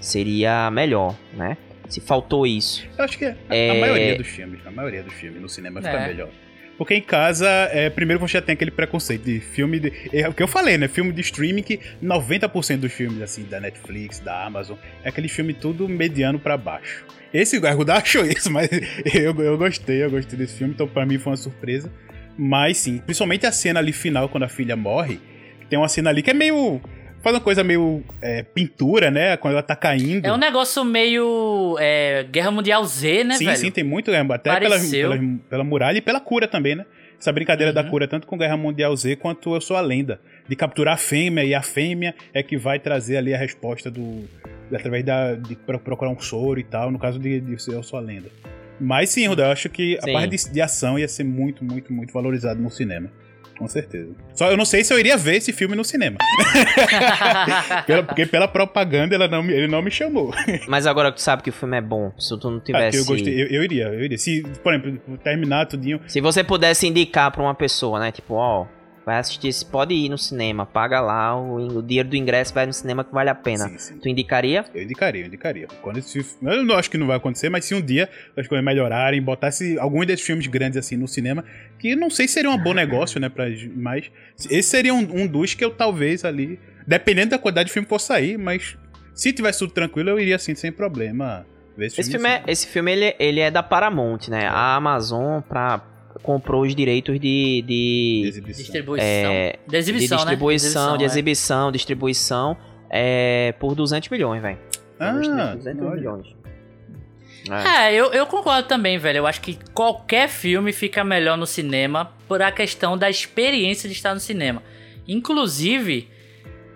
seria melhor, né? Se faltou isso. Eu acho que a, a É. maioria dos filmes, a maioria dos filmes no cinema fica É. melhor. Porque em casa, é, primeiro você já tem aquele preconceito de filme de. É o que eu falei, né? Filme de streaming que 90% dos filmes, assim, da Netflix, da Amazon, é aquele filme tudo mediano pra baixo. Esse o Arruda achou isso, mas eu, eu gostei, eu gostei desse filme, então pra mim foi uma surpresa. Mas sim, principalmente a cena ali final, quando a filha morre, tem uma cena ali que é meio. Faz uma coisa meio é, pintura, né? Quando ela tá caindo. É um negócio meio é, Guerra Mundial Z, né, sim, velho? sim, tem muito, até pela, pela, pela muralha e pela cura também, né? Essa brincadeira da Uhum. cura, tanto com Guerra Mundial Z quanto Eu Sou a Lenda. De capturar a fêmea, e a fêmea é que vai trazer ali a resposta do. Através da, de pro- procurar um soro e tal, no caso de, de ser Eu Sou a Lenda. Mas sim, Ruda, eu acho que a Sim. parte de, de ação ia ser muito, muito, muito valorizado no cinema. Com certeza. Só eu não sei se eu iria ver esse filme no cinema. Pela- porque pela propaganda ela não, ele não me chamou. Mas agora que tu sabe que o filme é bom, se tu não Ah, tivesse. eu gostei. Eu, eu iria, eu iria. Se, por exemplo, terminar tudinho. Se você pudesse indicar pra uma pessoa, né? Tipo, ó, vai assistir, esse- pode ir no cinema, paga lá, o, o dinheiro do ingresso vai no cinema que vale a pena. Sim, sim. Tu indicaria? Eu indicaria, eu indicaria. Quando esse, eu não acho que não vai acontecer, mas se um dia as coisas melhorarem, botasse alguns desses filmes grandes assim no cinema, que não sei se seria um bom negócio, né, pra, mas esse seria um, um dos que eu talvez ali, dependendo da quantidade de filme que for sair, mas se tivesse tudo tranquilo, eu iria assim, sem problema. Ver esse, Esse filme. filme, é, esse filme ele, ele é da Paramount, né? A Amazon pra, comprou os direitos de. de de, exibição. Distribuição. É, de exibição, de distribuição, né? de é. exibição, distribuição, é, por 200 milhões, velho. Ah, 200 olha. milhões. É. É, eu, eu concordo também, velho. Eu acho que qualquer filme fica melhor no cinema por a questão da experiência de estar no cinema. Inclusive,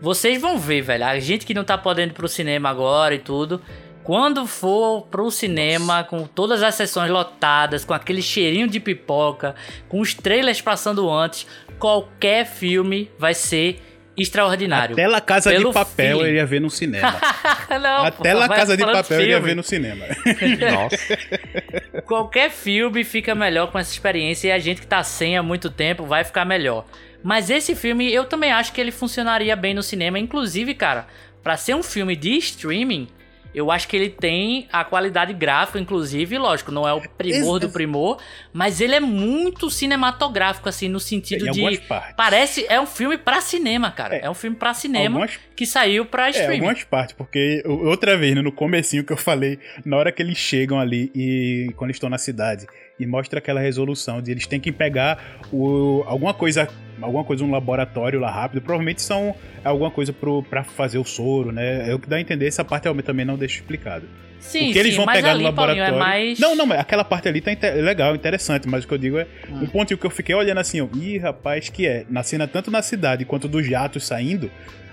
vocês vão ver, velho. A gente que não tá podendo ir pro cinema agora e tudo. Quando for pro cinema, com todas as sessões lotadas, com aquele cheirinho de pipoca, com os trailers passando antes, qualquer filme vai ser extraordinário. Até La Casa de Pelo Papel feeling. eu iria ver no cinema. Não, Até pô, La Casa de Papel eu iria filme. ver no cinema. Nossa. Qualquer filme fica melhor com essa experiência e a gente que tá sem há muito tempo vai ficar melhor. Mas esse filme eu também acho que ele funcionaria bem no cinema, inclusive, cara, pra ser um filme de streaming, Eu acho que ele tem a qualidade gráfica, inclusive, lógico, não é o primor do primor, mas ele é muito cinematográfico, assim, no sentido Em de. Parece. É um filme pra cinema, cara. É, É. um filme pra cinema Algumas- que saiu pra É, streaming. algumas partes, porque outra vez, né, no comecinho que eu falei, na hora que eles chegam ali e quando estão na cidade e mostra aquela resolução de eles têm que pegar o, alguma coisa, alguma coisa no laboratório lá rápido, provavelmente são alguma coisa pro, pra fazer o soro, né? É o que dá a entender, essa parte eu também não deixo explicado. Sim, o que eles sim, vão pegar no Paulinho, laboratório. é mais. Não, não, mas aquela parte ali tá inte- legal, interessante, mas o que eu digo é Hum. um ponto que eu fiquei olhando assim, ó, ih, rapaz, que é, na cena tanto na cidade quanto dos jatos saindo,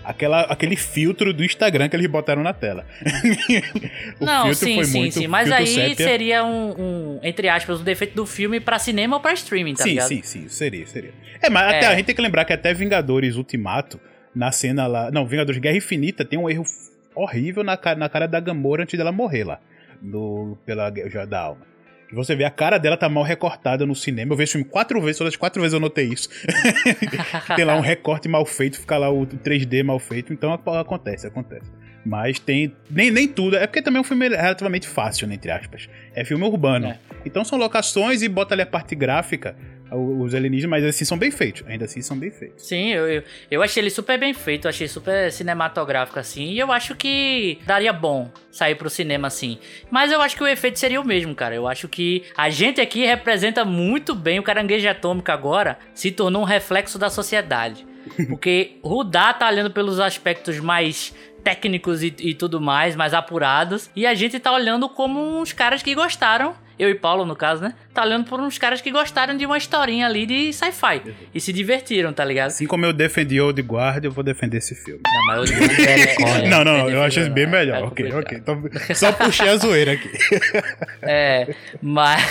aquela, aquele filtro do Instagram que eles botaram na tela. o não, filtro sim, foi sim, muito sim. Mas aí sépia. seria um, um, entre aspas, um defeito do filme pra cinema ou pra streaming, tá sim, ligado? sim, sim, seria, seria. É, mas até É. a gente tem que lembrar que até Vingadores Ultimato, na cena lá. Não, Vingadores Guerra Infinita tem um erro horrível na cara, na cara da Gamora antes dela morrer lá. No, pela Joia da Alma. Que você vê a cara dela tá mal recortada no cinema. Eu vi esse filme quatro vezes, todas as quatro vezes eu notei isso. tem lá um recorte mal feito, fica lá o 3D mal feito. Então ac- acontece, acontece. Mas tem. Nem, nem tudo. É porque também é um filme relativamente fácil, né, entre aspas. É filme urbano. É. Então são locações e bota ali a parte gráfica, o- os alienígenas, mas assim são bem feitos. Ainda assim são bem feitos. Sim, eu, eu, eu achei ele super bem feito, achei super cinematográfico assim, e eu acho que daria bom sair pro cinema assim. Mas eu acho que o efeito seria o mesmo, cara. Eu acho que a gente aqui representa muito bem o caranguejo atômico agora, se tornou um reflexo da sociedade. Porque Rudá tá olhando pelos aspectos mais técnicos e, e tudo mais, mais apurados, e a gente tá olhando como uns caras que gostaram eu e Paulo, no caso, né? Tá olhando por uns caras que gostaram de uma historinha ali de sci-fi. E se divertiram, tá ligado? Assim como eu defendi Old Guard, eu vou defender esse filme. Não, mas eu digo, é, é, não, não, eu acho bem é, melhor. é ok, ok. Então, só puxei a zoeira aqui. É, mas.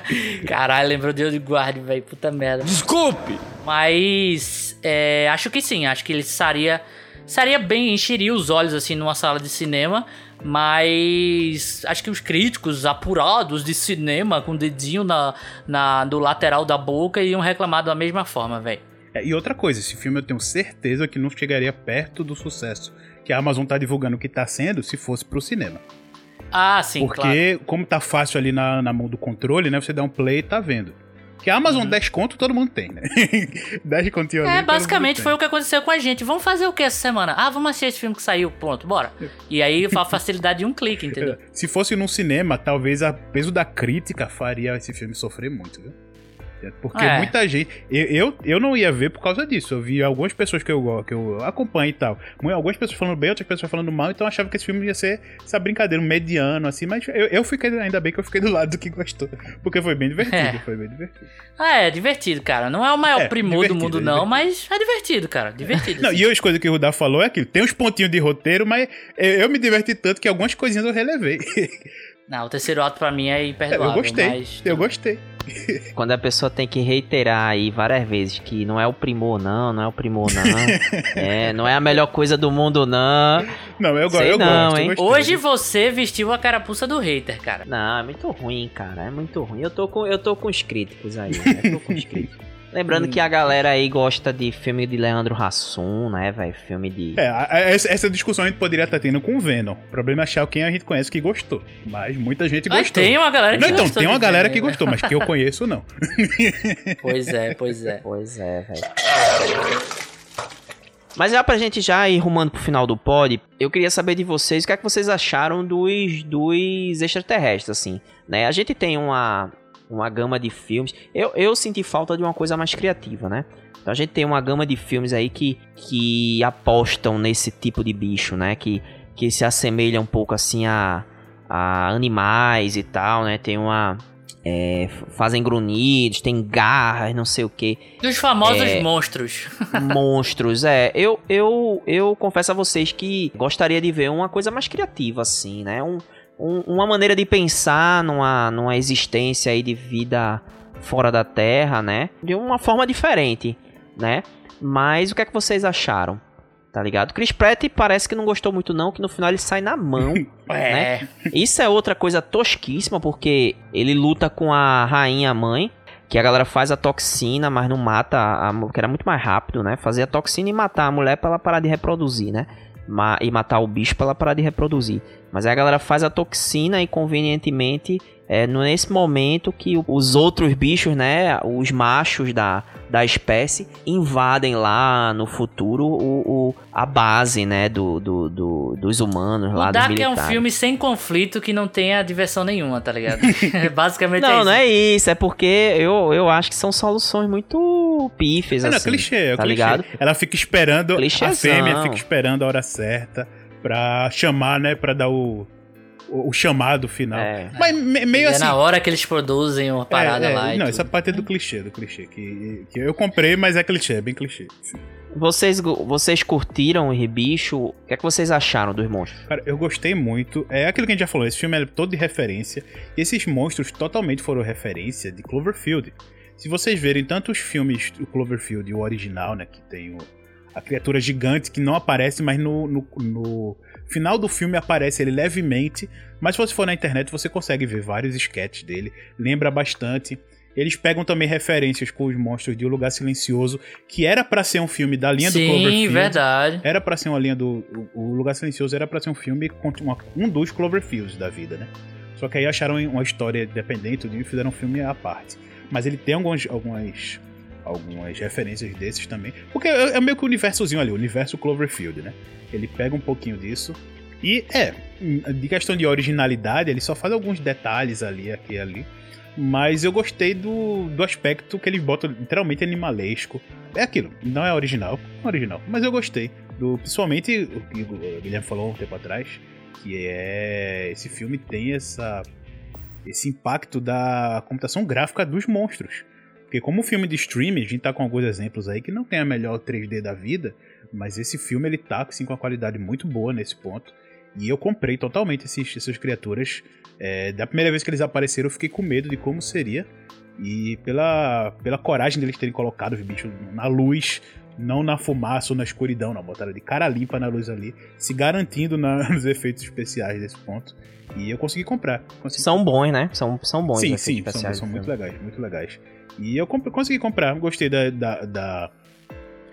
Caralho, lembrou de Old Guard, velho. Puta merda. Desculpe! Mas. É, acho que sim, acho que ele estaria. Estaria bem, encheria os olhos assim numa sala de cinema. Mas acho que os críticos apurados de cinema, com o dedinho na, na, do lateral da boca, iam reclamar da mesma forma, velho. É, e outra coisa, esse filme eu tenho certeza que não chegaria perto do sucesso que a Amazon tá divulgando que tá sendo se fosse pro cinema. Ah, sim, Porque, claro. como tá fácil ali na, na mão do controle, né? Você dá um play e tá vendo. Que a Amazon 10 conto todo mundo tem, né? 10 continho ali. Uhum. É, basicamente foi o que aconteceu com a gente. Vamos fazer o que essa semana? Ah, vamos assistir esse filme que saiu, pronto, bora. E aí a facilidade de um clique, entendeu? Se fosse num cinema, talvez o peso da crítica faria esse filme sofrer muito, viu? Porque É. muita gente. Eu, eu, eu não ia ver por causa disso. Eu vi algumas pessoas que eu, que eu acompanho e tal. Algumas pessoas falando bem, outras pessoas falando mal, então eu achava que esse filme ia ser essa brincadeira, um mediano, assim. Mas eu, eu fiquei, ainda bem que eu fiquei do lado do que gostou. Porque foi bem divertido. É. Foi bem divertido. Ah, é divertido, cara. Não é o maior É, primor do mundo, é não, mas é divertido, cara. Divertido. Não, assim. e as coisas que o Rudá falou é aquilo. Tem uns pontinhos de roteiro, mas eu, eu me diverti tanto que algumas coisinhas eu relevei. Não, o terceiro ato pra mim é eu imperdoável. gostei. Mas... Eu gostei. Quando a pessoa tem que reiterar aí várias vezes que não é o primor, não, não é o primor, não. é, não é a melhor coisa do mundo, não. Não, eu, go- Sei eu não, gosto. hein? gostei. Hoje você vestiu a carapuça do hater, cara. Não, é muito ruim, cara. É muito ruim. Eu tô com, eu tô com os críticos aí. né? Eu tô com os críticos. Lembrando que a galera aí gosta de filme de Leandro Hassum, né, velho? Filme de. É, a- a- essa discussão a gente poderia estar tendo com o Venom. O problema é achar quem a gente conhece que gostou. Mas muita gente Mas gostou. tem uma galera que não, então, gostou tem uma galera Venom, que gostou, mas que eu conheço, não. Pois é, pois é. Pois é, velho. Mas já pra gente já ir rumando pro final do pod, eu queria saber de vocês o que é que vocês acharam dos, dos extraterrestres, assim, né? A gente tem uma, uma gama de filmes. Eu, eu senti falta de uma coisa mais criativa, né? Então a gente tem uma gama de filmes aí que, que apostam nesse tipo de bicho, né? Que, que se assemelha um pouco assim a, a animais e tal, né? Tem uma. é, fazem grunhidos, tem garras, não sei o que Dos famosos É. monstros. monstros, é. Eu, eu, eu confesso a vocês que gostaria de ver uma coisa mais criativa, assim, né? Um, um- uma maneira de pensar numa, numa existência aí de vida fora da Terra, né? De uma forma diferente, né? Mas o que é que vocês acharam? Tá ligado? Chris Pratt parece que não gostou muito não, que no final ele sai na mão, né? Isso é outra coisa tosquíssima, porque ele luta com a rainha mãe, que a galera faz a toxina, mas não mata a mulher, que era muito mais rápido, né? Fazer a toxina e matar a mulher pra ela parar de reproduzir, né? E matar o bicho pra ela parar de reproduzir. Mas aí a galera faz a toxina e convenientemente é nesse momento que os outros bichos, né, os machos da, da espécie, invadem lá no futuro o, o a base, né, do, do, do dos humanos lá, o dos Dark é um filme sem conflito que não tenha diversão nenhuma, tá ligado? Basicamente não, é isso. não é isso, é porque eu, eu acho que são soluções muito pífias, É, não, assim, clichê, é tá clichê. ligado? Ela fica esperando, a fêmea fica esperando a hora certa pra chamar, né, pra dar o, o, chamado final. É. Mas me- meio é assim... na hora que eles produzem uma parada é, é, lá. e Não, tudo. essa parte é do clichê, do clichê. Que, que eu comprei, mas é clichê, é bem clichê. sim. Vocês, vocês curtiram o Rebicho? O que é que vocês acharam dos monstros? Cara, eu gostei muito. É aquilo que a gente já falou, esse filme é todo de referência. E esses monstros totalmente foram referência de Cloverfield. Se vocês verem tanto os filmes do Cloverfield e o original, né, que tem o, a criatura gigante que não aparece, mas no, no, no final do filme aparece ele levemente. Mas se você for na internet, você consegue ver vários sketches dele. Lembra bastante. Eles pegam também referências com os monstros de O Lugar Silencioso, que era pra ser um filme da linha do Sim, Cloverfield. verdade. Era pra ser uma linha do. O Lugar Silencioso era pra ser um filme uma- um dos Cloverfields da vida, né? Só que aí acharam uma história independente e fizeram um filme à parte. Mas ele tem algumas, algumas, algumas referências desses também. Porque é, é meio que o universozinho ali, o universo Cloverfield, né? Ele pega um pouquinho disso. E é, de questão de originalidade, ele só faz alguns detalhes ali, aqui e ali. Mas eu gostei do, do aspecto que eles botam literalmente animalesco. É aquilo, não é original, não é original. Mas eu gostei. Do, principalmente o que o Guilherme falou um tempo atrás, que é. Esse filme tem essa. Esse impacto da computação gráfica dos monstros. Porque como filme de streaming, a gente tá com alguns exemplos aí que não tem a melhor 3D da vida, mas esse filme ele tá assim, com uma qualidade muito boa nesse ponto. E eu comprei totalmente esses, essas criaturas. É, da primeira vez que eles apareceram, eu fiquei com medo de como seria. E pela, pela coragem deles terem colocado os bichos na luz, não na fumaça ou na escuridão, não. Botaram de cara limpa na luz ali, se garantindo na- nos efeitos especiais desse ponto. E eu consegui comprar. Consegui São bons, né? São, são bons. Sim, sim, são, são muito legais, muito legais. E eu comp- consegui comprar, gostei da, da, da,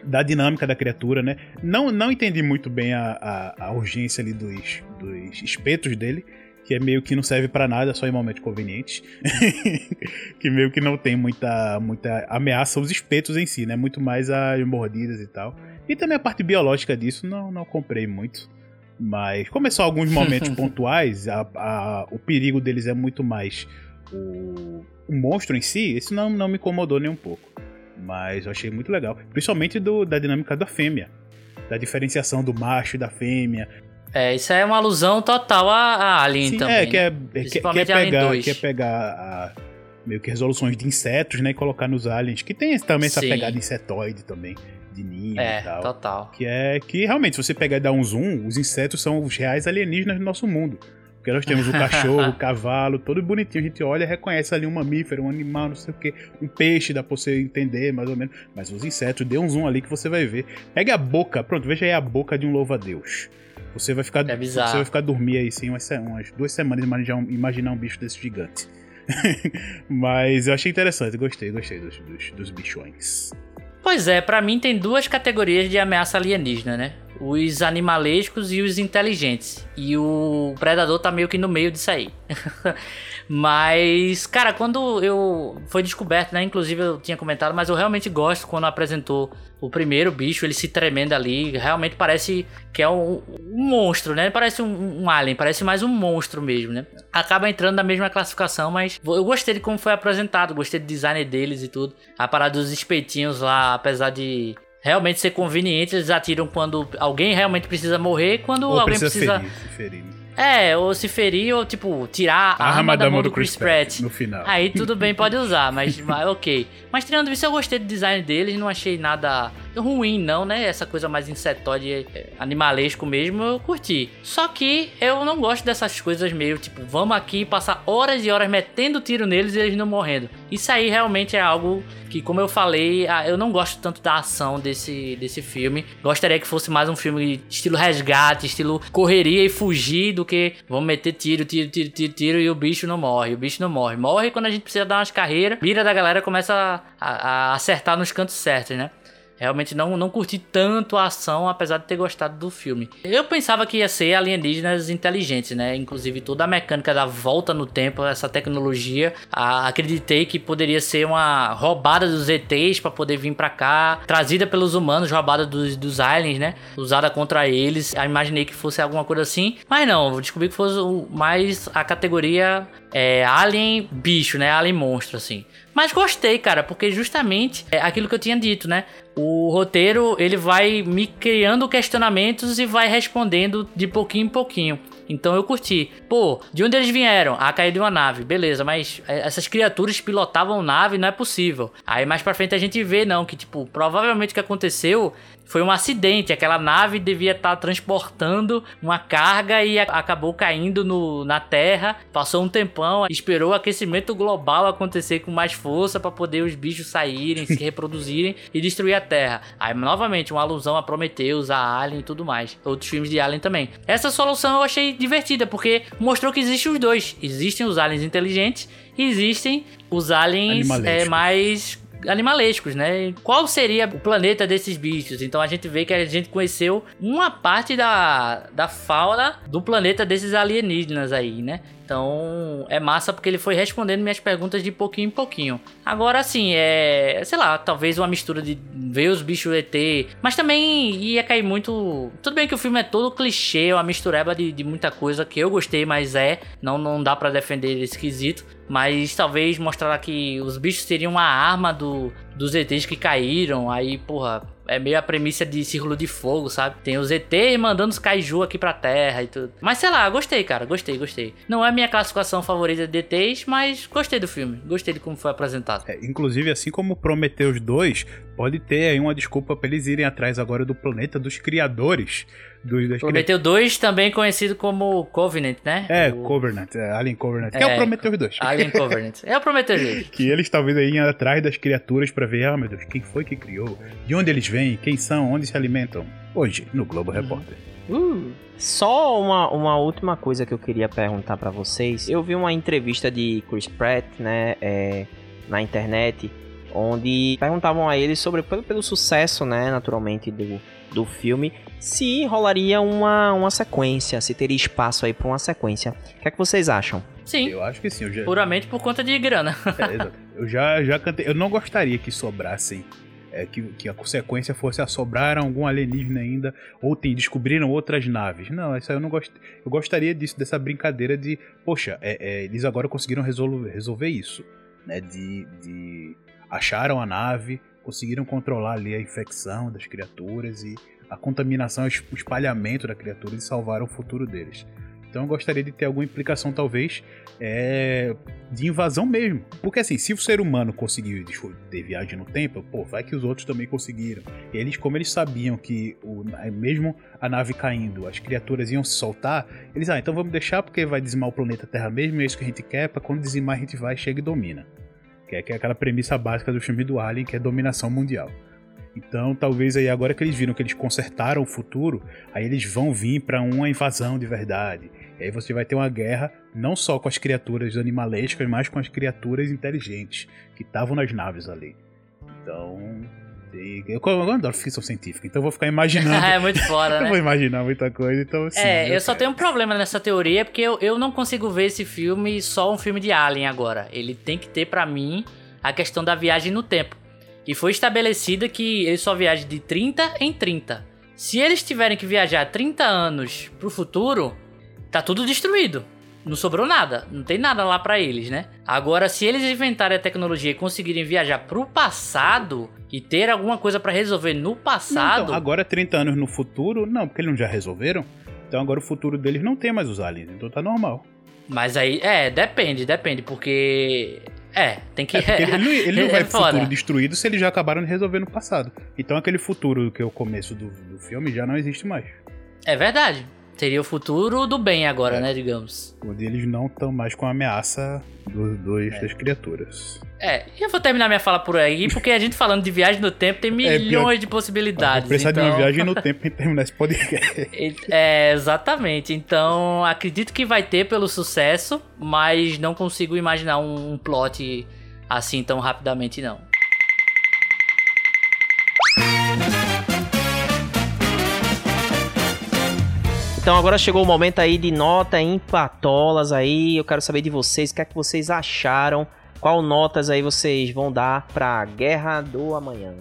da dinâmica da criatura, né? Não, não entendi muito bem a, a, a urgência ali dos, dos espetos dele, que é meio que não serve pra nada, só em momentos convenientes. que meio que não tem muita, muita ameaça os espetos em si, né? Muito mais as mordidas e tal. E também a parte biológica disso, não, não comprei muito. Mas, como é só alguns momentos pontuais, a- a- o perigo deles é muito mais o, o monstro em si, isso não, não me incomodou nem um pouco. Mas eu achei muito legal. Principalmente do, da dinâmica da fêmea. Da diferenciação do macho e da fêmea. É, isso é uma alusão total a, a Alien Sim, também. é, que é, né? é, que, que é pegar, 2. que é pegar a- meio que resoluções de insetos, né? E colocar nos aliens. Que tem também essa Sim. pegada insetoide também. De ninho É, e tal. total. Que é que realmente, se você pegar e dar um zoom, os insetos são os reais alienígenas do nosso mundo. Porque nós temos o cachorro, o cavalo, todo bonitinho. A gente olha e reconhece ali um mamífero, um animal, não sei o que. Um peixe, dá pra você entender mais ou menos. Mas os insetos, dê um zoom ali que você vai ver. Pega a boca, pronto, veja aí a boca de um louva-a-Deus. Você vai ficar, É você vai ficar dormir aí sim umas, umas duas semanas imaginar um, imaginar um bicho desse gigante. Mas eu achei interessante, gostei, gostei dos, dos, dos bichões. Pois é, pra mim tem duas categorias de ameaça alienígena, né? Os animalescos e os inteligentes. E o predador tá meio que no meio disso aí. mas, cara, quando eu foi descoberto, né? Inclusive eu tinha comentado, mas eu realmente gosto quando apresentou o primeiro bicho, ele se tremendo ali. Realmente parece que é um, um monstro, né? Parece um, um alien, parece mais um monstro mesmo, né? Acaba entrando na mesma classificação, mas eu gostei de como foi apresentado, gostei do design deles e tudo. A parada dos espetinhos lá, apesar de realmente ser conveniente, eles atiram quando alguém realmente precisa morrer, quando Ou alguém precisa, precisa. ferir, se ferir. É, ou se ferir, ou tipo, tirar a arma, da mão do Chris Pratt. no final. Aí tudo bem, pode usar, mas, mas ok. Mas tirando isso, eu gostei do design deles, não achei nada ruim, não, né? Essa coisa mais insetóide, é, animalesco mesmo, eu curti. Só que eu não gosto dessas coisas meio tipo, vamos aqui passar horas e horas metendo tiro neles e eles não morrendo. Isso aí realmente é algo que, como eu falei, eu não gosto tanto da ação desse, desse filme. Gostaria que fosse mais um filme estilo resgate, estilo correria e fugir do que vamos meter tiro, tiro, tiro, tiro, tiro e o bicho não morre. O bicho não morre. Morre quando a gente precisa dar umas carreiras, mira da galera começa a, a- a acertar nos cantos certos, né? Realmente não, não curti tanto a ação, apesar de ter gostado do filme. Eu pensava que ia ser alienígenas inteligentes, né? Inclusive toda a mecânica da volta no tempo, essa tecnologia. A, acreditei que poderia ser uma roubada dos ETs para poder vir para cá, trazida pelos humanos, roubada dos, dos aliens, né? Usada contra eles. Eu imaginei que fosse alguma coisa assim. Mas não, descobri que fosse mais a categoria é, alien bicho, né? Alien monstro, assim. Mas gostei, cara, porque justamente é aquilo que eu tinha dito, né? O roteiro ele vai me criando questionamentos e vai respondendo de pouquinho em pouquinho. Então eu curti. Pô, de onde eles vieram? Ah, caiu de uma nave. Beleza, mas é, essas criaturas pilotavam nave, não é possível. Aí mais pra frente a gente vê, não, que tipo, provavelmente o que aconteceu foi um acidente. Aquela nave devia estar tá transportando uma carga e acabou caindo no, na Terra. Passou um tempão, esperou o aquecimento global acontecer com mais força para poder os bichos saírem, se reproduzirem e destruir a Terra. Aí, novamente, uma alusão a Prometheus, a Alien e tudo mais. Outros filmes de Alien também. Essa solução eu achei divertida, porque mostrou que existem os dois. Existem os aliens inteligentes e existem os aliens é, mais animalescos, né? Qual seria o planeta desses bichos? Então a gente vê que a gente conheceu uma parte da, da fauna do planeta desses alienígenas aí, né? Então é massa porque ele foi respondendo minhas perguntas de pouquinho em pouquinho. Agora assim, é. Sei lá, talvez uma mistura de ver os bichos ET. Mas também ia cair muito. Tudo bem que o filme é todo clichê, é uma mistureba de, de muita coisa que eu gostei, mas é. Não, não dá para defender esse quesito. Mas talvez mostrar que os bichos seriam uma arma do, dos ETs que caíram. Aí, porra, é meio a premissa de Círculo de Fogo, sabe? Tem os ETs mandando os kaiju aqui pra Terra e tudo. Mas sei lá, gostei, cara. Gostei, gostei. Não é minha classificação favorita de ETs, mas gostei do filme. Gostei de como foi apresentado. É, inclusive, assim como Prometheus 2, pode ter aí uma desculpa pra eles irem atrás agora do planeta dos criadores dos, das Prometeu 2, também conhecido como Covenant, né? É, o... Covenant, é, Alien Covenant, que é, é o Prometheus 2. Alien Covenant. É o Prometheus 2. que eles talvez aí iam atrás das criaturas para ver, ah, meu Deus, quem foi que criou? De onde eles vêm? Quem são? Onde se alimentam? Hoje, no Globo Repórter. Uh, só uma, uma última coisa que eu queria perguntar para vocês. Eu vi uma entrevista de Chris Pratt, né, é, na internet, onde perguntavam a ele sobre pelo, pelo sucesso, né, naturalmente do, do filme, se rolaria uma, uma sequência, se teria espaço aí para uma sequência. O que é que vocês acham? Sim. Eu acho que sim. Eu já... Puramente por conta de grana. é, eu já, já cantei. Eu não gostaria que sobrassem. É, que, que a sequência fosse assobrar algum alienígena ainda, ou tem, descobriram outras naves. Não, isso aí eu não gosto. Eu gostaria disso, dessa brincadeira de, poxa, é, é, eles agora conseguiram resolver, resolver isso. Né, de, de acharam a nave, conseguiram controlar ali a infecção das criaturas e a contaminação, o espalhamento da criatura e salvaram o futuro deles. Então eu gostaria de ter alguma implicação, talvez, é, de invasão mesmo. Porque assim, se o ser humano conseguiu ter viagem no tempo, pô, vai que os outros também conseguiram. Eles, como eles sabiam que o, mesmo a nave caindo, as criaturas iam se soltar, eles, ah, então vamos deixar porque vai dizimar o planeta Terra mesmo, é isso que a gente quer, para quando dizimar a gente vai, chega e domina. Que é, que é aquela premissa básica do filme do Alien, que é dominação mundial. Então, talvez aí agora que eles viram que eles consertaram o futuro, aí eles vão vir para uma invasão de verdade. E aí você vai ter uma guerra não só com as criaturas animalescas, mas com as criaturas inteligentes que estavam nas naves ali. Então, eu, eu adoro ficção científica, então eu vou ficar imaginando. é muito fora, né? eu vou imaginar muita coisa, então assim. É, eu, eu só tenho um problema nessa teoria, porque eu, eu não consigo ver esse filme só um filme de Alien agora. Ele tem que ter, para mim, a questão da viagem no tempo. E foi estabelecida que ele só viaja de 30 em 30. Se eles tiverem que viajar 30 anos pro futuro, tá tudo destruído. Não sobrou nada, não tem nada lá para eles, né? Agora, se eles inventarem a tecnologia e conseguirem viajar pro passado e ter alguma coisa para resolver no passado. Não, então, agora 30 anos no futuro, não, porque eles não já resolveram. Então agora o futuro deles não tem mais os aliens, então tá normal. Mas aí, é, depende, depende, porque é, tem que. É, ele, não, ele não vai é pro futuro destruído se eles já acabaram de resolver no passado. Então aquele futuro que é o começo do, do filme já não existe mais. É verdade. Seria o futuro do bem agora, é. né, digamos. Onde eles não estão mais com a ameaça dos dois é. das criaturas. É, e eu vou terminar minha fala por aí, porque a gente falando de viagem no tempo tem é, milhões é, de possibilidades. Precisar então... de uma então viagem no tempo pra terminar esse podcast. É, exatamente. Então, acredito que vai ter pelo sucesso, mas não consigo imaginar um, um plot assim tão rapidamente, não. Então agora chegou o momento aí de nota em patolas aí. Eu quero saber de vocês, o que é que vocês acharam? Qual notas aí vocês vão dar pra Guerra do Amanhã?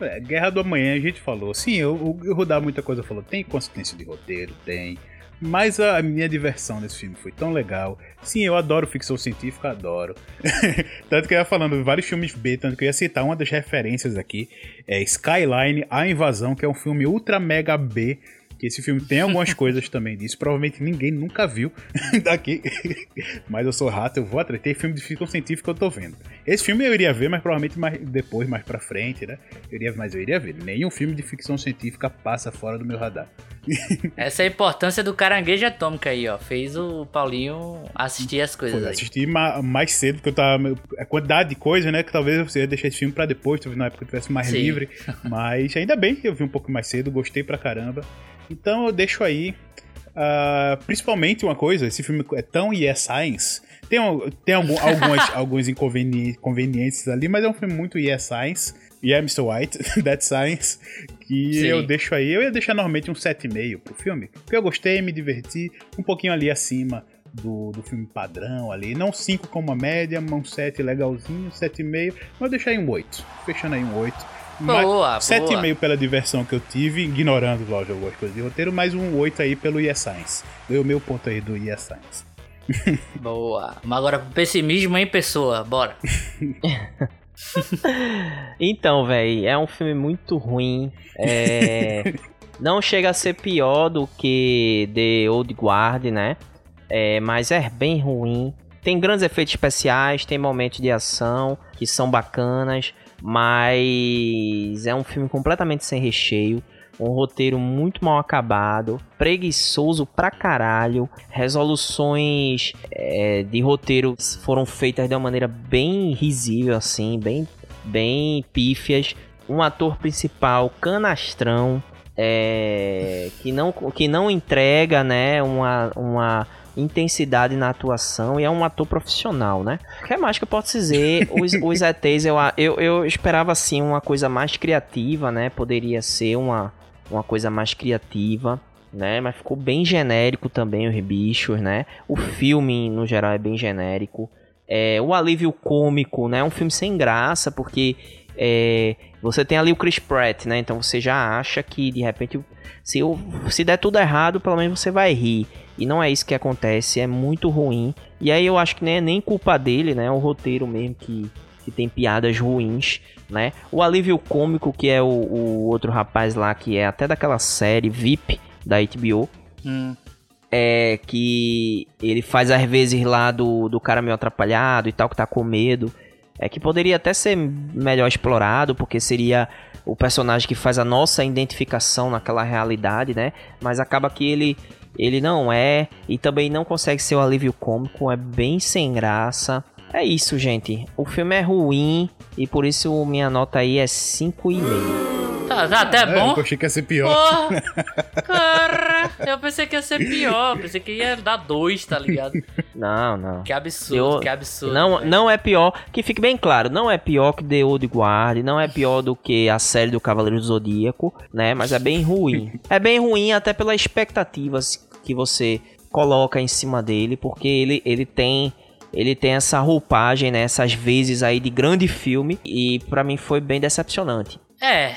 É, Guerra do Amanhã a gente falou. Sim, eu, o Rudar muita coisa falou. Tem consistência de roteiro, tem. Mas a minha diversão nesse filme foi tão legal. Sim, eu adoro ficção científica, adoro. tanto que eu ia falando vários filmes B, tanto que eu ia citar uma das referências aqui. É Skyline, A Invasão, que é um filme ultra mega B que esse filme tem algumas coisas também disso. Provavelmente ninguém nunca viu daqui. mas eu sou rato, eu vou atrás. Tem filme de ficção científica que eu tô vendo. Esse filme eu iria ver, mas provavelmente mais depois, mais pra frente, né? Eu iria, mas eu iria ver. Nenhum filme de ficção científica passa fora do meu radar. Essa é a importância do caranguejo atômico aí, ó. Fez o Paulinho assistir as coisas. Foi, aí. assisti mais cedo, porque eu tava. A quantidade de coisa, né? Que talvez eu ia deixar esse filme pra depois, talvez na época eu tivesse mais Sim. livre. Mas ainda bem que eu vi um pouco mais cedo, gostei pra caramba. Então eu deixo aí. Uh, principalmente uma coisa, esse filme é tão yes science. Tem, tem algum, alguns, alguns inconvenientes ali, mas é um filme muito yes science. Yeah, Mr. White, That Science, que Sim. eu deixo aí. Eu ia deixar normalmente um 7,5 pro filme, porque eu gostei, me diverti, um pouquinho ali acima do, do filme padrão ali. Não 5 como a média, mas um 7 legalzinho, 7,5, mas eu deixei um 8. Fechando aí um 8 Boa, 7,5 pela diversão que eu tive, ignorando, lógico, algumas coisas de roteiro, mais um 8 aí pelo Yes Science. Deu o meu ponto aí do Yes Science. Boa. Mas agora pessimismo em pessoa, bora. então, velho, é um filme muito ruim. É... Não chega a ser pior do que The Old Guard, né? É, mas é bem ruim. Tem grandes efeitos especiais, tem momentos de ação que são bacanas. Mas é um filme completamente sem recheio. Um roteiro muito mal acabado, preguiçoso pra caralho. Resoluções é, de roteiro foram feitas de uma maneira bem risível, assim, bem, bem pífias. Um ator principal canastrão, é, que, não, que não entrega né, uma, uma intensidade na atuação e é um ator profissional, né? O que mais que eu posso dizer? Os, os ETs, eu, eu, eu esperava assim uma coisa mais criativa, né? Poderia ser uma, uma coisa mais criativa. Né, mas ficou bem genérico também os bichos, né? O filme, no geral, é bem genérico. É, o alívio cômico, né? É um filme sem graça, porque é, você tem ali o Chris Pratt, né? Então você já acha que de repente, se, se der tudo errado, pelo menos você vai rir. E não é isso que acontece, é muito ruim. E aí eu acho que nem é nem culpa dele, né? É o roteiro mesmo que, que tem piadas ruins, né? O alívio cômico, que é o, o outro rapaz lá, que é até daquela série VIP da HBO. Hum. É que ele faz às vezes lá do, do cara meio atrapalhado e tal, que tá com medo. É que poderia até ser melhor explorado, porque seria o personagem que faz a nossa identificação naquela realidade, né? Mas acaba que ele ele não é e também não consegue ser o alívio cômico, é bem sem graça. É isso, gente. O filme é ruim e por isso minha nota aí é 5,5. Tá, tá até é, bom. Eu achei que ia ser pior. Porra, cara, eu pensei que ia ser pior. Pensei que ia dar dois, tá ligado? Não, não. Que absurdo, eu, que absurdo. Não, não é pior. Que fique bem claro, não é pior que The Old Guard, não é pior do que a série do Cavaleiro do Zodíaco, né? Mas é bem ruim. é bem ruim até pelas expectativas que você coloca em cima dele, porque ele, ele tem ele tem essa roupagem, né, essas vezes aí de grande filme e para mim foi bem decepcionante. É,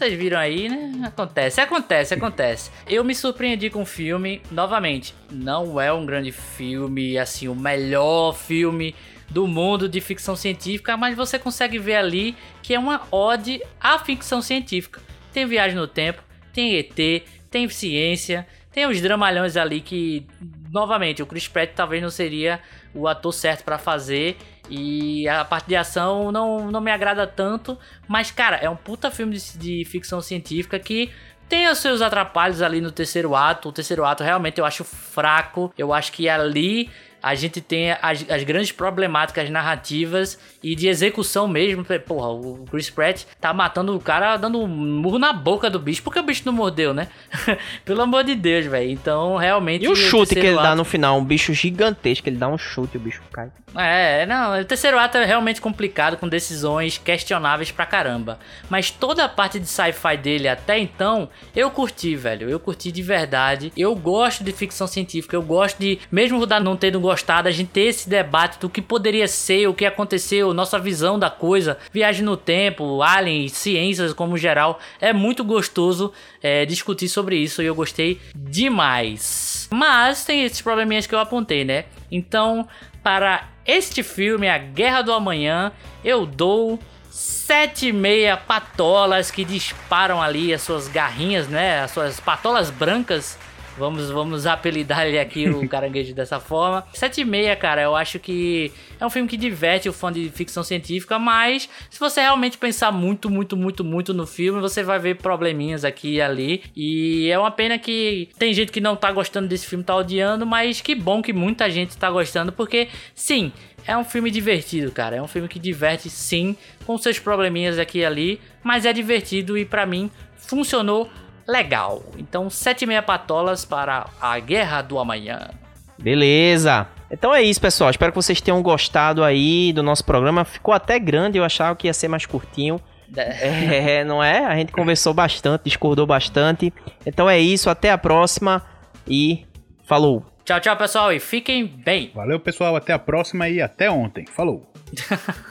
vocês viram aí, né? Acontece, acontece, acontece. Eu me surpreendi com o filme, novamente. Não é um grande filme, assim, o melhor filme do mundo de ficção científica, mas você consegue ver ali que é uma ode à ficção científica. Tem viagem no tempo, tem ET, tem ciência, tem os dramalhões ali que, novamente, o Chris Pratt talvez não seria o ator certo para fazer. E a parte de ação não, não me agrada tanto. Mas, cara, é um puta filme de, de ficção científica que tem os seus atrapalhos ali no terceiro ato. O terceiro ato realmente eu acho fraco. Eu acho que ali a gente tem as, as grandes problemáticas narrativas e de execução mesmo. Porra, o Chris Pratt tá matando o cara dando um murro na boca do bicho. Por que o bicho não mordeu, né? Pelo amor de Deus, velho. Então, realmente. E o chute que ele ato... dá no final, um bicho gigantesco, ele dá um chute e o bicho cai. É, não, o terceiro ato é realmente complicado, com decisões questionáveis pra caramba. Mas toda a parte de sci-fi dele até então, eu curti, velho. Eu curti de verdade. Eu gosto de ficção científica, eu gosto de, mesmo o não tendo gostado, a gente ter esse debate do que poderia ser, o que aconteceu, nossa visão da coisa, viagem no tempo, alien, ciências como geral. É muito gostoso é, discutir sobre isso e eu gostei demais. Mas tem esses probleminhas que eu apontei, né? Então, para este filme, A Guerra do Amanhã, eu dou sete e meia patolas que disparam ali as suas garrinhas, né? As suas patolas brancas. Vamos, vamos apelidar ele aqui o caranguejo dessa forma. 7,5, cara, eu acho que é um filme que diverte o fã de ficção científica, mas se você realmente pensar muito, muito, muito, muito no filme, você vai ver probleminhas aqui e ali. E é uma pena que tem gente que não tá gostando desse filme, tá odiando, mas que bom que muita gente tá gostando, porque sim, é um filme divertido, cara. É um filme que diverte sim, com seus probleminhas aqui e ali, mas é divertido e para mim funcionou legal. Então, sete e meia patolas para a Guerra do Amanhã. Beleza. Então é isso, pessoal. Espero que vocês tenham gostado aí do nosso programa. Ficou até grande, eu achava que ia ser mais curtinho. É, é não é? A gente conversou bastante, discordou bastante. Então é isso, até a próxima e falou. Tchau, tchau, pessoal, e fiquem bem. Valeu, pessoal, até a próxima e até ontem. Falou.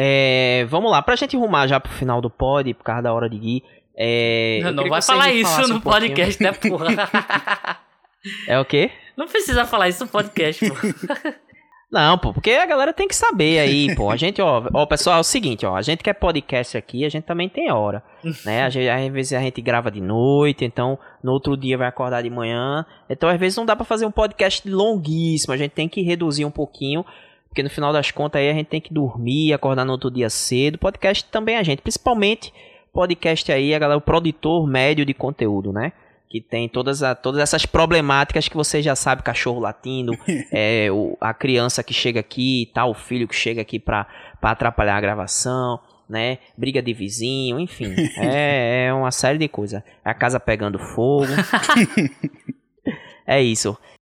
É, vamos lá, pra gente rumar já pro final do pod, por causa da hora de Gui. É, não, não vai falar isso no um podcast, né, porra? é o quê? Não precisa falar isso no podcast, porra. Não, pô, porque a galera tem que saber aí, pô. A gente, ó, ó, pessoal, é o seguinte, ó, a gente que é podcast aqui, a gente também tem hora, né? Às vezes a gente grava de noite, então no outro dia vai acordar de manhã. Então às vezes não dá para fazer um podcast longuíssimo, a gente tem que reduzir um pouquinho porque no final das contas aí a gente tem que dormir, acordar no outro dia cedo. Podcast também a gente, principalmente podcast aí, a galera, o produtor médio de conteúdo, né? Que tem todas, a, todas essas problemáticas que você já sabe, cachorro latindo, é, o, a criança que chega aqui e tal, o filho que chega aqui para atrapalhar a gravação, né? Briga de vizinho, enfim. É, é uma série de coisas. A casa pegando fogo. é isso.